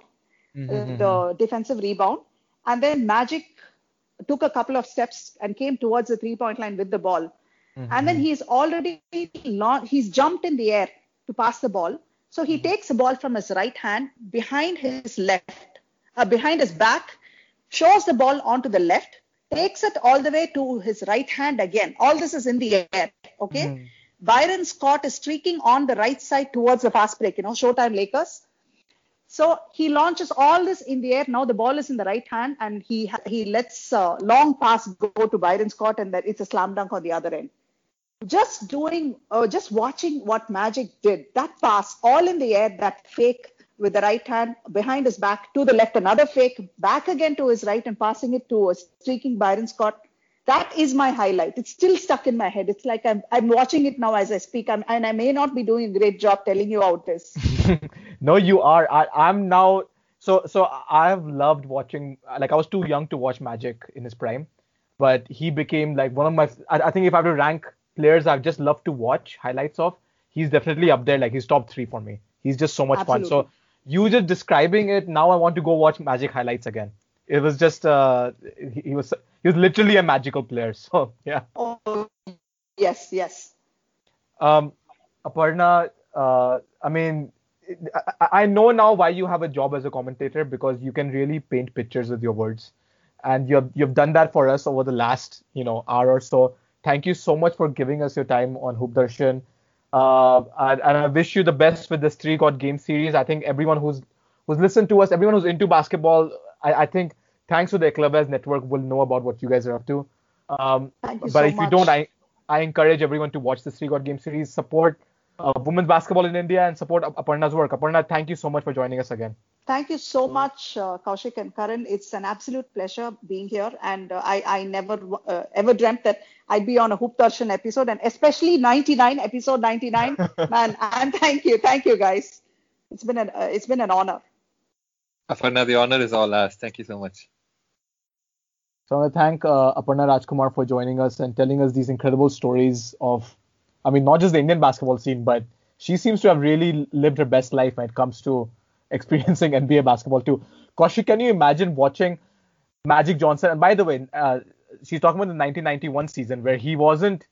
uh, Mhm, the defensive rebound, and then Magic took a couple of steps and came towards the three point line with the ball, mhm, and then he's already long, he's jumped in the air to pass the ball. So he takes the ball from his right hand behind his left, uh, behind his back, shows the ball onto the left, takes it all the way to his right hand again. All this is in the air, okay? Mhm. Byron Scott is streaking on the right side towards the fast break, you know, Showtime Lakers. So he launches all this in the air. Now the ball is in the right hand, and he he lets long pass go to Byron Scott, and that it's a slam dunk on the other end. Just doing, uh, just watching what Magic did. That pass, all in the air, that fake with the right hand behind his back to the left, another fake back again to his right, and passing it to a streaking Byron Scott. That is my highlight. It's still stuck in my head. It's like I'm I'm watching it now as I speak, I'm, and I may not be doing a great job telling you out this. no, you are. I, I'm now. So, so I have loved watching. Like, I was too young to watch Magic in his prime, but he became like one of my. I, I think if I have to rank players I've just loved to watch highlights of, he's definitely up there. Like, he's top three for me. He's just so much fun. So, Absolutely. you just describing it. Now I want to go watch Magic highlights again. It was just uh, he, he was he was literally a magical player. So yeah. Oh, yes, yes. Um, Aparna, uh, I mean, I, know now why you have a job as a commentator because you can really paint pictures with your words, and you've you've done that for us over the last you know hour or so. Thank you so much for giving us your time on Hoop Darshan. Uh, and, and I wish you the best with this Stree Got Game series. I think everyone who's who's listened to us, everyone who's into basketball, I, I think thanks to the Eklavya's network will know about what you guys are up to. Um, Thank you but so if much. you don't, I I encourage everyone to watch this Stree Got Game series, support uh, women's basketball in India, and support Ap- Aparna's work. Aparna, thank you so much for joining us again. Thank you so much, uh, Kaushik and Karan. It's an absolute pleasure being here, and uh, I, I never uh, ever dreamt that I'd be on a Hoop Darshan episode, and especially 99, episode 99. Man, and thank you, thank you, guys. It's been an uh, it's been an honor. Aparna, the honor is all ours. Thank you so much. So I want to thank uh, Aparna Rajkumar for joining us and telling us these incredible stories of, I mean, not just the Indian basketball scene, but she seems to have really lived her best life when it comes to experiencing NBA basketball too. Kaushik, can you imagine watching Magic Johnson? And by the way, uh, she's talking about the 1991 season where he wasn't,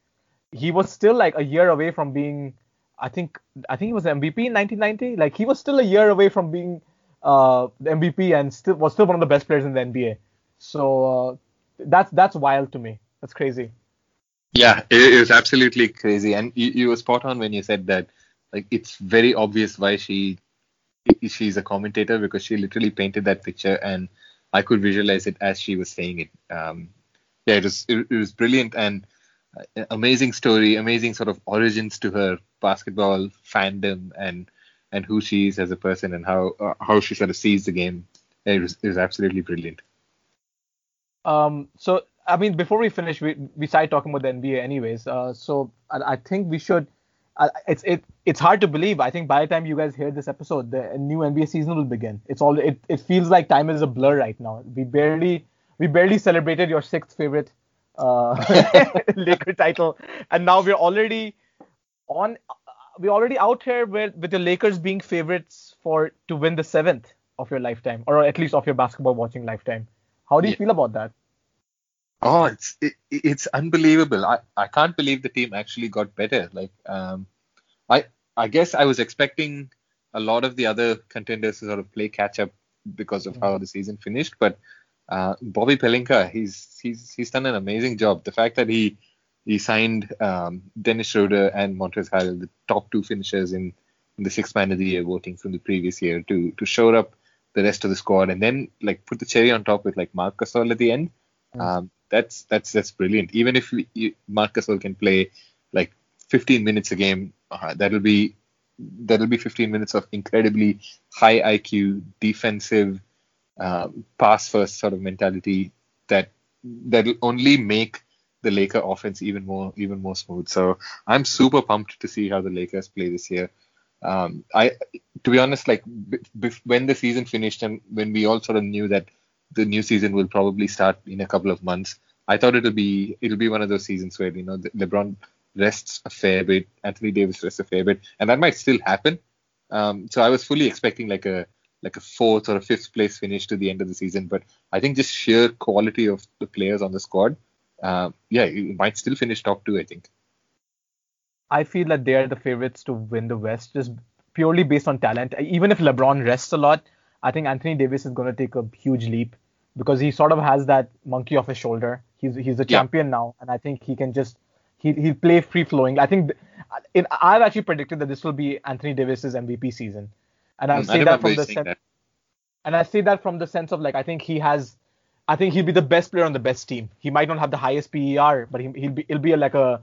he was still like a year away from being, I think, I think he was MVP in 1990. Like he was still a year away from being uh, the MVP and still was still one of the best players in the NBA. So uh, that's that's wild to me. That's crazy. Yeah, it, it was absolutely crazy, and you, you were spot on when you said that. Like, it's very obvious why she she's a commentator because she literally painted that picture, and I could visualize it as she was saying it. Um, yeah, it was it, it was brilliant and uh, amazing story, amazing sort of origins to her basketball fandom and and who she is as a person and how uh, how she sort of sees the game. It was it was absolutely brilliant. Um, so I mean, before we finish, we we started talking about the NBA anyways. Uh, so I, I think we should. Uh, it's it it's hard to believe. I think by the time you guys hear this episode, the new NBA season will begin. It's all it it feels like time is a blur right now. We barely we barely celebrated your sixth favorite uh, Laker title, and now we're already on. We're already out here with with the Lakers being favorites for to win the seventh of your lifetime, or at least of your basketball watching lifetime. How do you Yeah. feel about that? Oh, it's it, it's unbelievable. I, I can't believe the team actually got better. Like um, I I guess I was expecting a lot of the other contenders to sort of play catch up because of how the season finished, but uh, Bobby Pelinka, he's he's he's done an amazing job. The fact that he he signed um, Dennis Schroeder and Montrezl Harrell, the top two finishers in, in the sixth man of the year voting from the previous year, to to shore up the rest of the squad, and then like put the cherry on top with like Marc Gasol at the end. Um, that's that's that's brilliant. Even if we, you, Marc Gasol can play like 15 minutes a game, uh, that'll be that'll be 15 minutes of incredibly high IQ, defensive, uh, pass first sort of mentality that that'll only make the Laker offense even more even more smooth. So I'm super pumped to see how the Lakers play this year. Um, I to be honest, like b- b- when the season finished and when we all sort of knew that the new season will probably start in a couple of months, I thought it'll be it'll be one of those seasons where you know LeBron rests a fair bit, Anthony Davis rests a fair bit, and that might still happen. Um, so I was fully expecting like a like a fourth or a fifth place finish to the end of the season, but I think just sheer quality of the players on the squad, uh, yeah, you might still finish top two. I think. I feel that they are the favorites to win the West just purely based on talent. Even if LeBron rests a lot, I think Anthony Davis is going to take a huge leap because he sort of has that monkey off his shoulder. He's he's the Yeah. champion now, and I think he can just he he'll play free flowing. I think th- in, I've actually predicted that this will be Anthony Davis's MVP season, and I Mm, I say that from the saying sen- that. and I say that from the sense of like I think he has, I think he'll be the best player on the best team. He might not have the highest PER, but he, he'll be he'll be a, like a,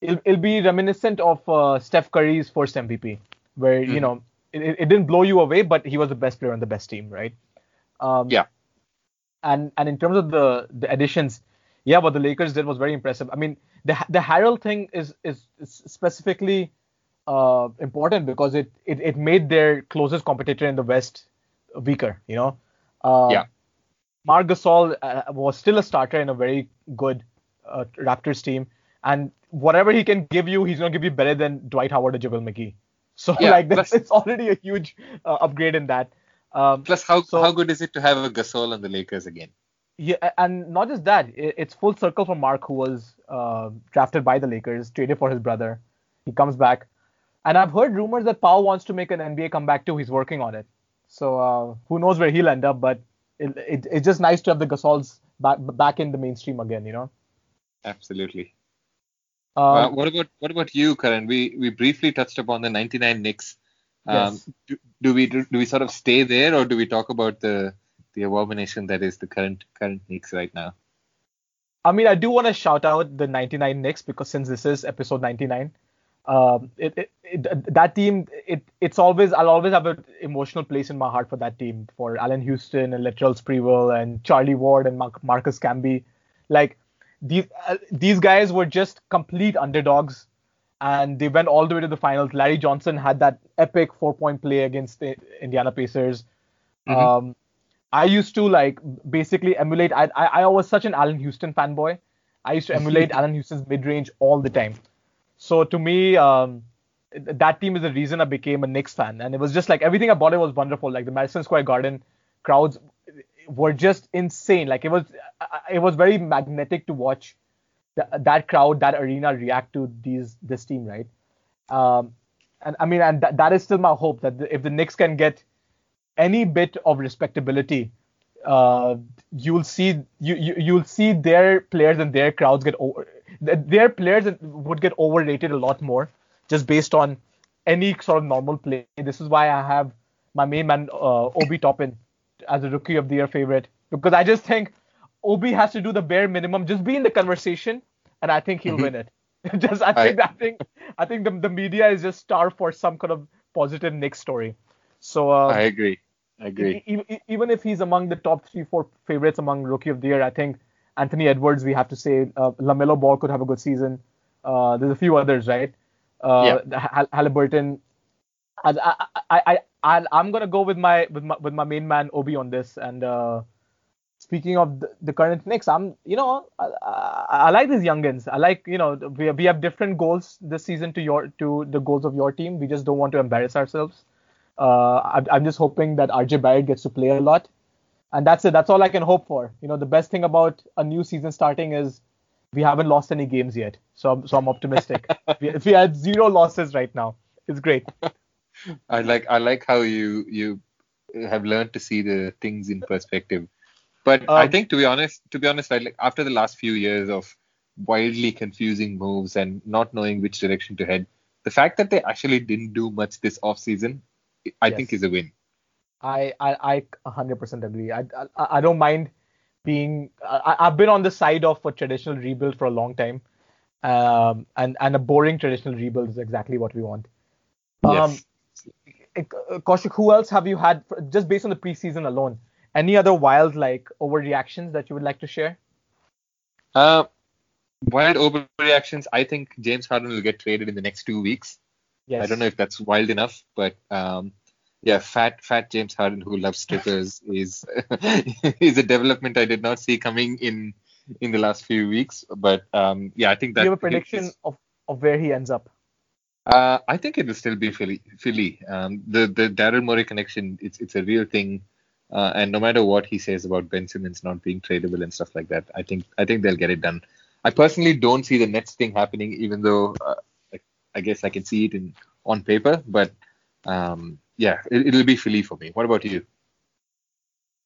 it'll, it'll be reminiscent of uh, Steph Curry's first MVP, where you Mhm. know it, it didn't blow you away, but he was the best player on the best team, right? Um, Yeah. And and in terms of the the additions, yeah, what the Lakers did was very impressive. I mean, the the Harrell thing is is, is specifically uh, important because it, it it made their closest competitor in the West weaker. You know. Uh, Yeah. Marc Gasol uh, was still a starter in a very good uh, Raptors team, and whatever he can give you, he's gonna give you better than Dwight Howard or JaVale McGee. So Yeah, like that's, plus- it's already a huge uh, upgrade in that. Um, Plus, how So- how good is it to have a Gasol on the Lakers again? yeah, and not just that, it's full circle for Marc, who was uh, drafted by the Lakers, traded for his brother. He comes back, and I've heard rumors that Pau wants to make an NBA comeback too. He's working on it. So uh, who knows where he'll end up? But it, it, it's just nice to have the Gasols back back in the mainstream again. You know. Absolutely. Um, uh, what about what about you, Karan? We we briefly touched upon the 99 Knicks. Um, Yes. do, do we do, do we sort of stay there, or do we talk about the the abomination that is the current current Knicks right now? I mean, I do want to shout out the 99 Knicks because since this is episode 99, um, it, it, it, that team, it, it's always, I'll always have an emotional place in my heart for that team, for Allan Houston and Latrell Sprewell and Charlie Ward and Mark, Marcus Camby. Like, these, uh, these guys were just complete underdogs and they went all the way to the finals. Larry Johnson had that epic four point play against the Indiana Pacers. Mhm. Um, I used to like basically emulate. I, I I was such an Allan Houston fanboy. I used to emulate Allan Houston's mid range all the time. So to me, um, that team is the reason I became a Knicks fan, and it was just like everything about it was wonderful. Like the Madison Square Garden crowds were just insane. Like it was it was very magnetic to watch th- that crowd, that arena react to these this team, right? Um, and I mean, and that, that is still my hope that if the Knicks can get any bit of respectability, uh, you'll see you, you you'll see their players and their crowds get over. Their players would get overrated a lot more just based on any sort of normal play. This is why I have my main man uh, Obi Toppin as a rookie of the year favorite because I just think Obi has to do the bare minimum, just be in the conversation, and I think he'll Mhm. win it. just I think I think I think the, the media is just starved for some kind of positive Knicks story. So uh, I agree. I agree. e- e- even if he's among the top three, four favorites among rookie of the year, I think Anthony Edwards, we have to say, uh, LaMelo Ball could have a good season. Uh, there's a few others, right? Uh, Hal- Halliburton. I, I, I, I, I'm gonna go with my with my with my main man Obi on this. And uh, speaking of the, the current Knicks, I'm, you know, I, I, I like these youngins. I like, you know, we we have different goals this season to your to the goals of your team. We just don't want to embarrass ourselves. Uh, I'm, I'm just hoping that RJ Barrett gets to play a lot, and that's it. That's all I can hope for. You know, the best thing about a new season starting is we haven't lost any games yet, so I'm, so I'm optimistic. we, we had zero losses right now. It's great. I like I like how you you have learned to see the things in perspective. But I Um, think to be honest, to be honest, right, like after the last few years of wildly confusing moves and not knowing which direction to head, the fact that they actually didn't do much this off season, I think is a win. I I, I 100% agree. I, I I don't mind being. I, I've been on the side of a traditional rebuild for a long time, um, and and a boring traditional rebuild is exactly what we want. Um, Yes. Kaushik, who else have you had just based on the preseason alone? Any other wild like overreactions that you would like to share? Uh, wild overreactions. I think James Harden will get traded in the next two weeks. Yes. I don't know if that's wild enough, but um, yeah, fat fat James Harden who loves strippers is is a development I did not see coming in in the last few weeks. But um, yeah, I think Do that you have a prediction of, of where he ends up? Uh, I think it will still be Philly. Philly. Um, the the Daryl Morey connection. It's it's a real thing. Uh, and no matter what he says about Ben Simmons not being tradable and stuff like that, I think I think they'll get it done. I personally don't see the Nets thing happening, even though uh, I, I guess I can see it in on paper. But um, yeah, it, it'll be Philly for me. What about you?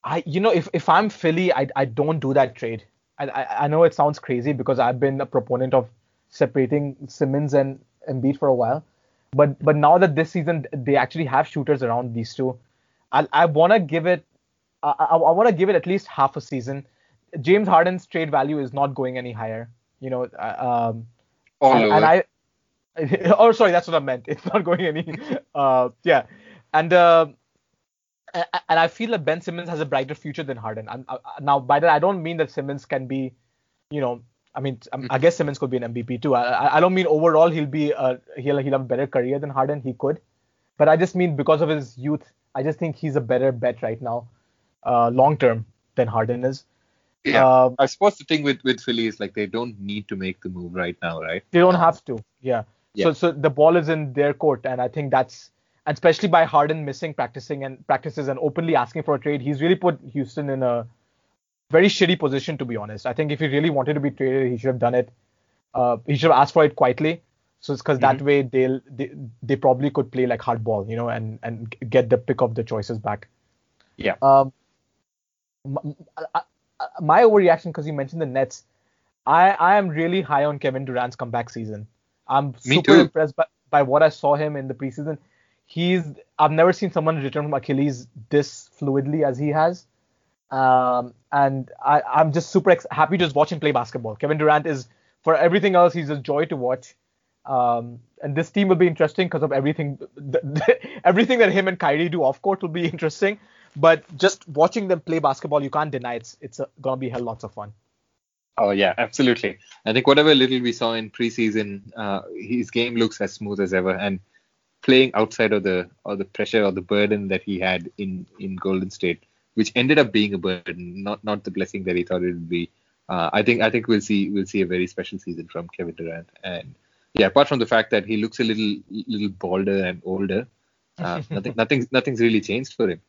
I, you know, if, if I'm Philly, I, I don't do that trade. I, I, I know it sounds crazy because I've been a proponent of separating Simmons and Embiid for a while, but but now that this season they actually have shooters around these two, I I want to give it, I, I, I want to give it at least half a season. James Harden's trade value is not going any higher. You know, uh, um, All and, over. and I, oh sorry, that's what I meant. It's not going any. Uh, yeah, and uh, and I feel that Ben Simmons has a brighter future than Harden. And uh, now by that I don't mean that Simmons can be, you know, I mean um, I guess Simmons could be an MVP too. I, I- don't mean overall he'll be uh he'll he'll have a better career than Harden. He could, but I just mean because of his youth, I just think he's a better bet right now, uh, long term than Harden is. yeah. Uh, I suppose the thing with with Philly is like they don't need to make the move right now, right? They don't have to. Yeah. yeah. So so the ball is in their court, and I think that's and especially by Harden missing practicing and practices and openly asking for a trade, he's really put Houston in a very shitty position to be honest. I think if he really wanted to be traded, he should have done it. Uh, he should have asked for it quietly. So it's because that Mm-hmm. way they'll they, they probably could play like hardball, you know, and and get the pick of the choices back. Yeah. Um, m- I- I- my overreaction because you mentioned the Nets. I I am really high on Kevin Durant's comeback season. I'm Me super too. impressed by, by what I saw him in the preseason. He's I've never seen someone return from Achilles this fluidly as he has. Um, and I, I'm just super ex- happy to just watch him play basketball. Kevin Durant is, for everything else, he's a joy to watch. Um, and this team will be interesting because of everything, everything that him and Kyrie do off court will be interesting. But just watching them play basketball, you can't deny it's it's a, gonna be hell lots of fun. Oh yeah, absolutely. I think whatever little we saw in preseason, uh, his game looks as smooth as ever, and playing outside of the or the pressure or the burden that he had in in Golden State, which ended up being a burden, not not the blessing that he thought it would be. Uh, I think I think we'll see we'll see a very special season from Kevin Durant, and yeah, apart from the fact that he looks a little little bolder and older, uh, nothing nothing nothing's really changed for him.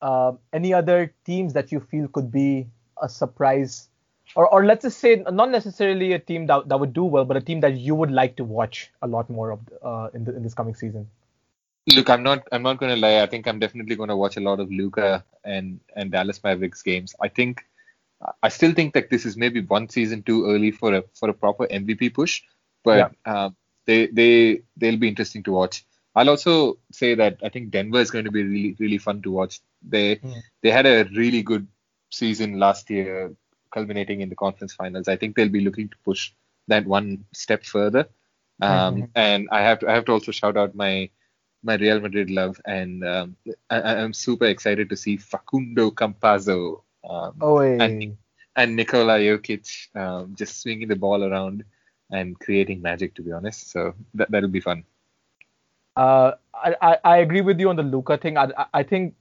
Um, any other teams that you feel could be a surprise, or or let's just say not necessarily a team that, that would do well, but a team that you would like to watch a lot more of uh, in the, in this coming season. Look, I'm not. I'm not going to lie. I think I'm definitely going to watch a lot of Luka and and Dallas Mavericks games. I think, I still think that this is maybe one season too early for a for a proper MVP push, but um, they they they'll be interesting to watch. I'll also say that I think Denver is going to be really really fun to watch. They Mm. they had a really good season last year, culminating in the conference finals. I think they'll be looking to push that one step further. Um, Mhm. And I have to I have to also shout out my my Real Madrid love, and um, I, I'm super excited to see Facundo Campazzo um, Oh, and and Nikola Jokic um, just swinging the ball around and creating magic. To be honest, so that that'll be fun. Uh, I, I, I agree with you on the Luka thing. I, I- I think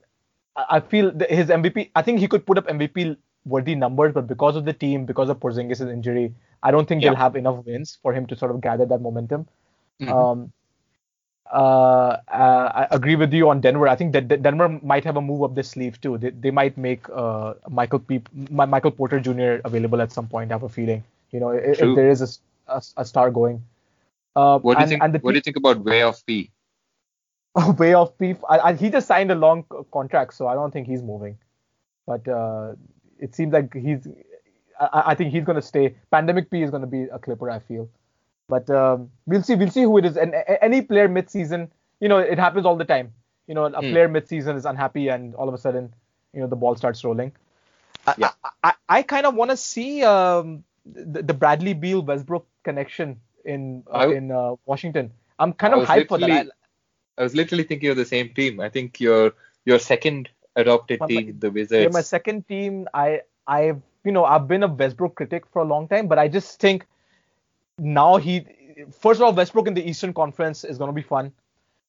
I feel his MVP. I think he could put up MVP worthy numbers, but because of the team, because of Porzingis' injury, I don't think Yeah. they'll have enough wins for him to sort of gather that momentum. Mhm. Um, uh, uh, I agree with you on Denver. I think that Denver might have a move up their sleeve too. They, they might make uh, Michael Mi- Michael Porter Jr. available at some point. I have a feeling, you know, if, if there is a star going. Uh, What do you and, think? and What do you think about Way of P? way of Peep. I, I, he just signed a long contract, so I don't think he's moving. But uh, it seems like he's. I, I think he's going to stay. Pandemic P is going to be a Clipper, I feel. But um, we'll see. We'll see who it is. And a- any player mid-season, you know, it happens all the time. You know, a Hmm. player mid-season is unhappy, and all of a sudden, you know, the ball starts rolling. I- Yeah. I, I, I kind of want to see um, the, the Bradley Beal Westbrook connection in uh, I- in uh, Washington. I'm kind of hyped for that. I- I was literally thinking of the same team. I think your your second adopted My- team, the Yeah, Wizards. my second team, I I've you know I've been a Westbrook critic for a long time, but I just think now he first of all Westbrook in the Eastern Conference is gonna be fun,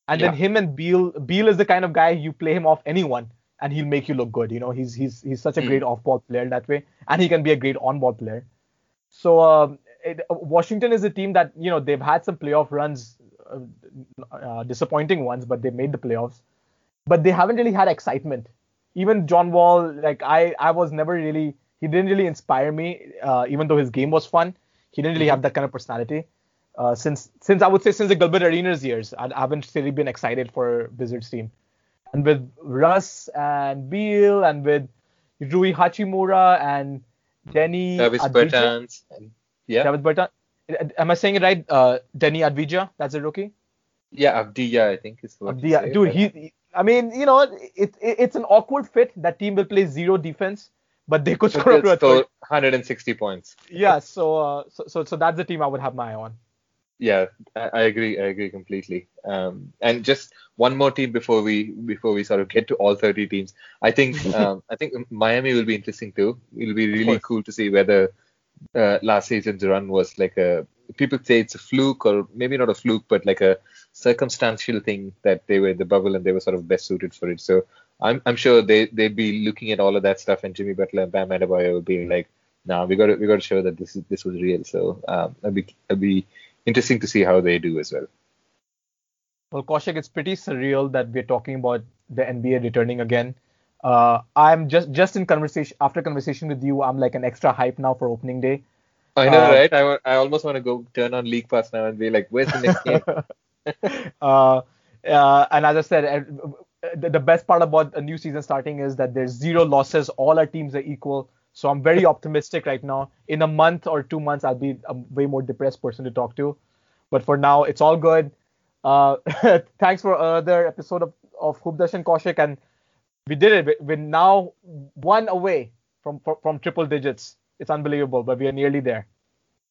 and then him and Beal Beal is the kind of guy you play him off anyone and he'll make you look good. You know he's he's he's such a Mm. great off-ball player that way, and he can be a great on-ball player. So um, it, Washington is a team that you know they've had some playoff runs, uh, uh, disappointing ones, but they made the playoffs. But they haven't really had excitement. Even John Wall, like I, I was never really. He didn't really inspire me, uh, even though his game was fun. He didn't really have that kind of personality. Uh, since since I would say since the Gilbert Arenas years, I, I haven't really been excited for Wizards team. And with Russ and Beal and with Rui Hachimura and Denny Travis Bertans. and- Yeah, Travis Bertan. Am I saying it right? Uh, Deni Avdija, that's a rookie. yeah, Abdiya, I think is what. you Yeah, say, dude, but- he. I mean, you know, it, it it's an awkward fit. That team will play zero defense, but they could score up to a 160 points. Yeah, so, uh, so so so that's the team I would have my eye on. Yeah, I, I agree. I agree completely. Um, and just one more team before we before we sort of get to all 30 teams. I think um, I think Miami will be interesting too. It'll be really cool to see whether uh, last season's run was like a people say it's a fluke or maybe not a fluke, but like a circumstantial thing that they were in the bubble and they were sort of best suited for it. So I'm I'm sure they they'd be looking at all of that stuff and Jimmy Butler and Bam Adebayo will be like, nah, we got to we got to show that this is this was real. So um, I'll be I'll be interesting to see how they do as well. Well, Kaushik, it's pretty surreal that we're talking about the NBA returning again. Uh, I'm just just in conversation after conversation with you. I'm like an extra hype now for opening day. I know, Uh, right? I, I almost want to go turn on League Pass now and be like, where's the next game? uh, uh, and as I said, the, the best part about a new season starting is that there's zero losses. All our teams are equal. So I'm very optimistic right now. In a month or two months, I'll be a way more depressed person to talk to. But for now, it's all good. Uh, thanks for another episode of, of Hoop Darshan Kaushik. And we did it. We- We're now one away from, from, from triple digits. It's unbelievable, but we are nearly there.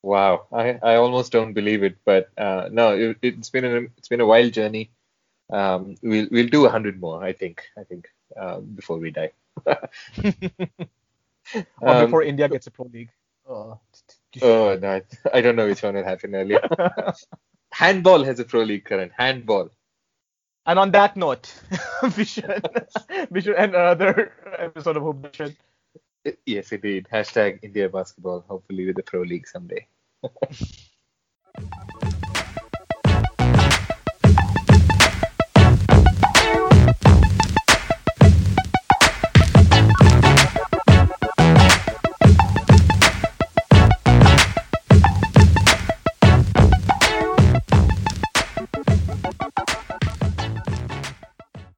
Wow, I, I almost don't believe it, but uh, no, it, it's been a it's been a wild journey. Um, we'll we'll do a hundred more, I think. I think uh, before we die. Or Um, before India gets a pro league. Uh, Oh no, I- don't know which one will happen earlier. Handball has a pro league current. Handball. And on that note, we should we should end another episode of Hoop Darshan. Yes, indeed. Hashtag India basketball. Hopefully with the pro league someday.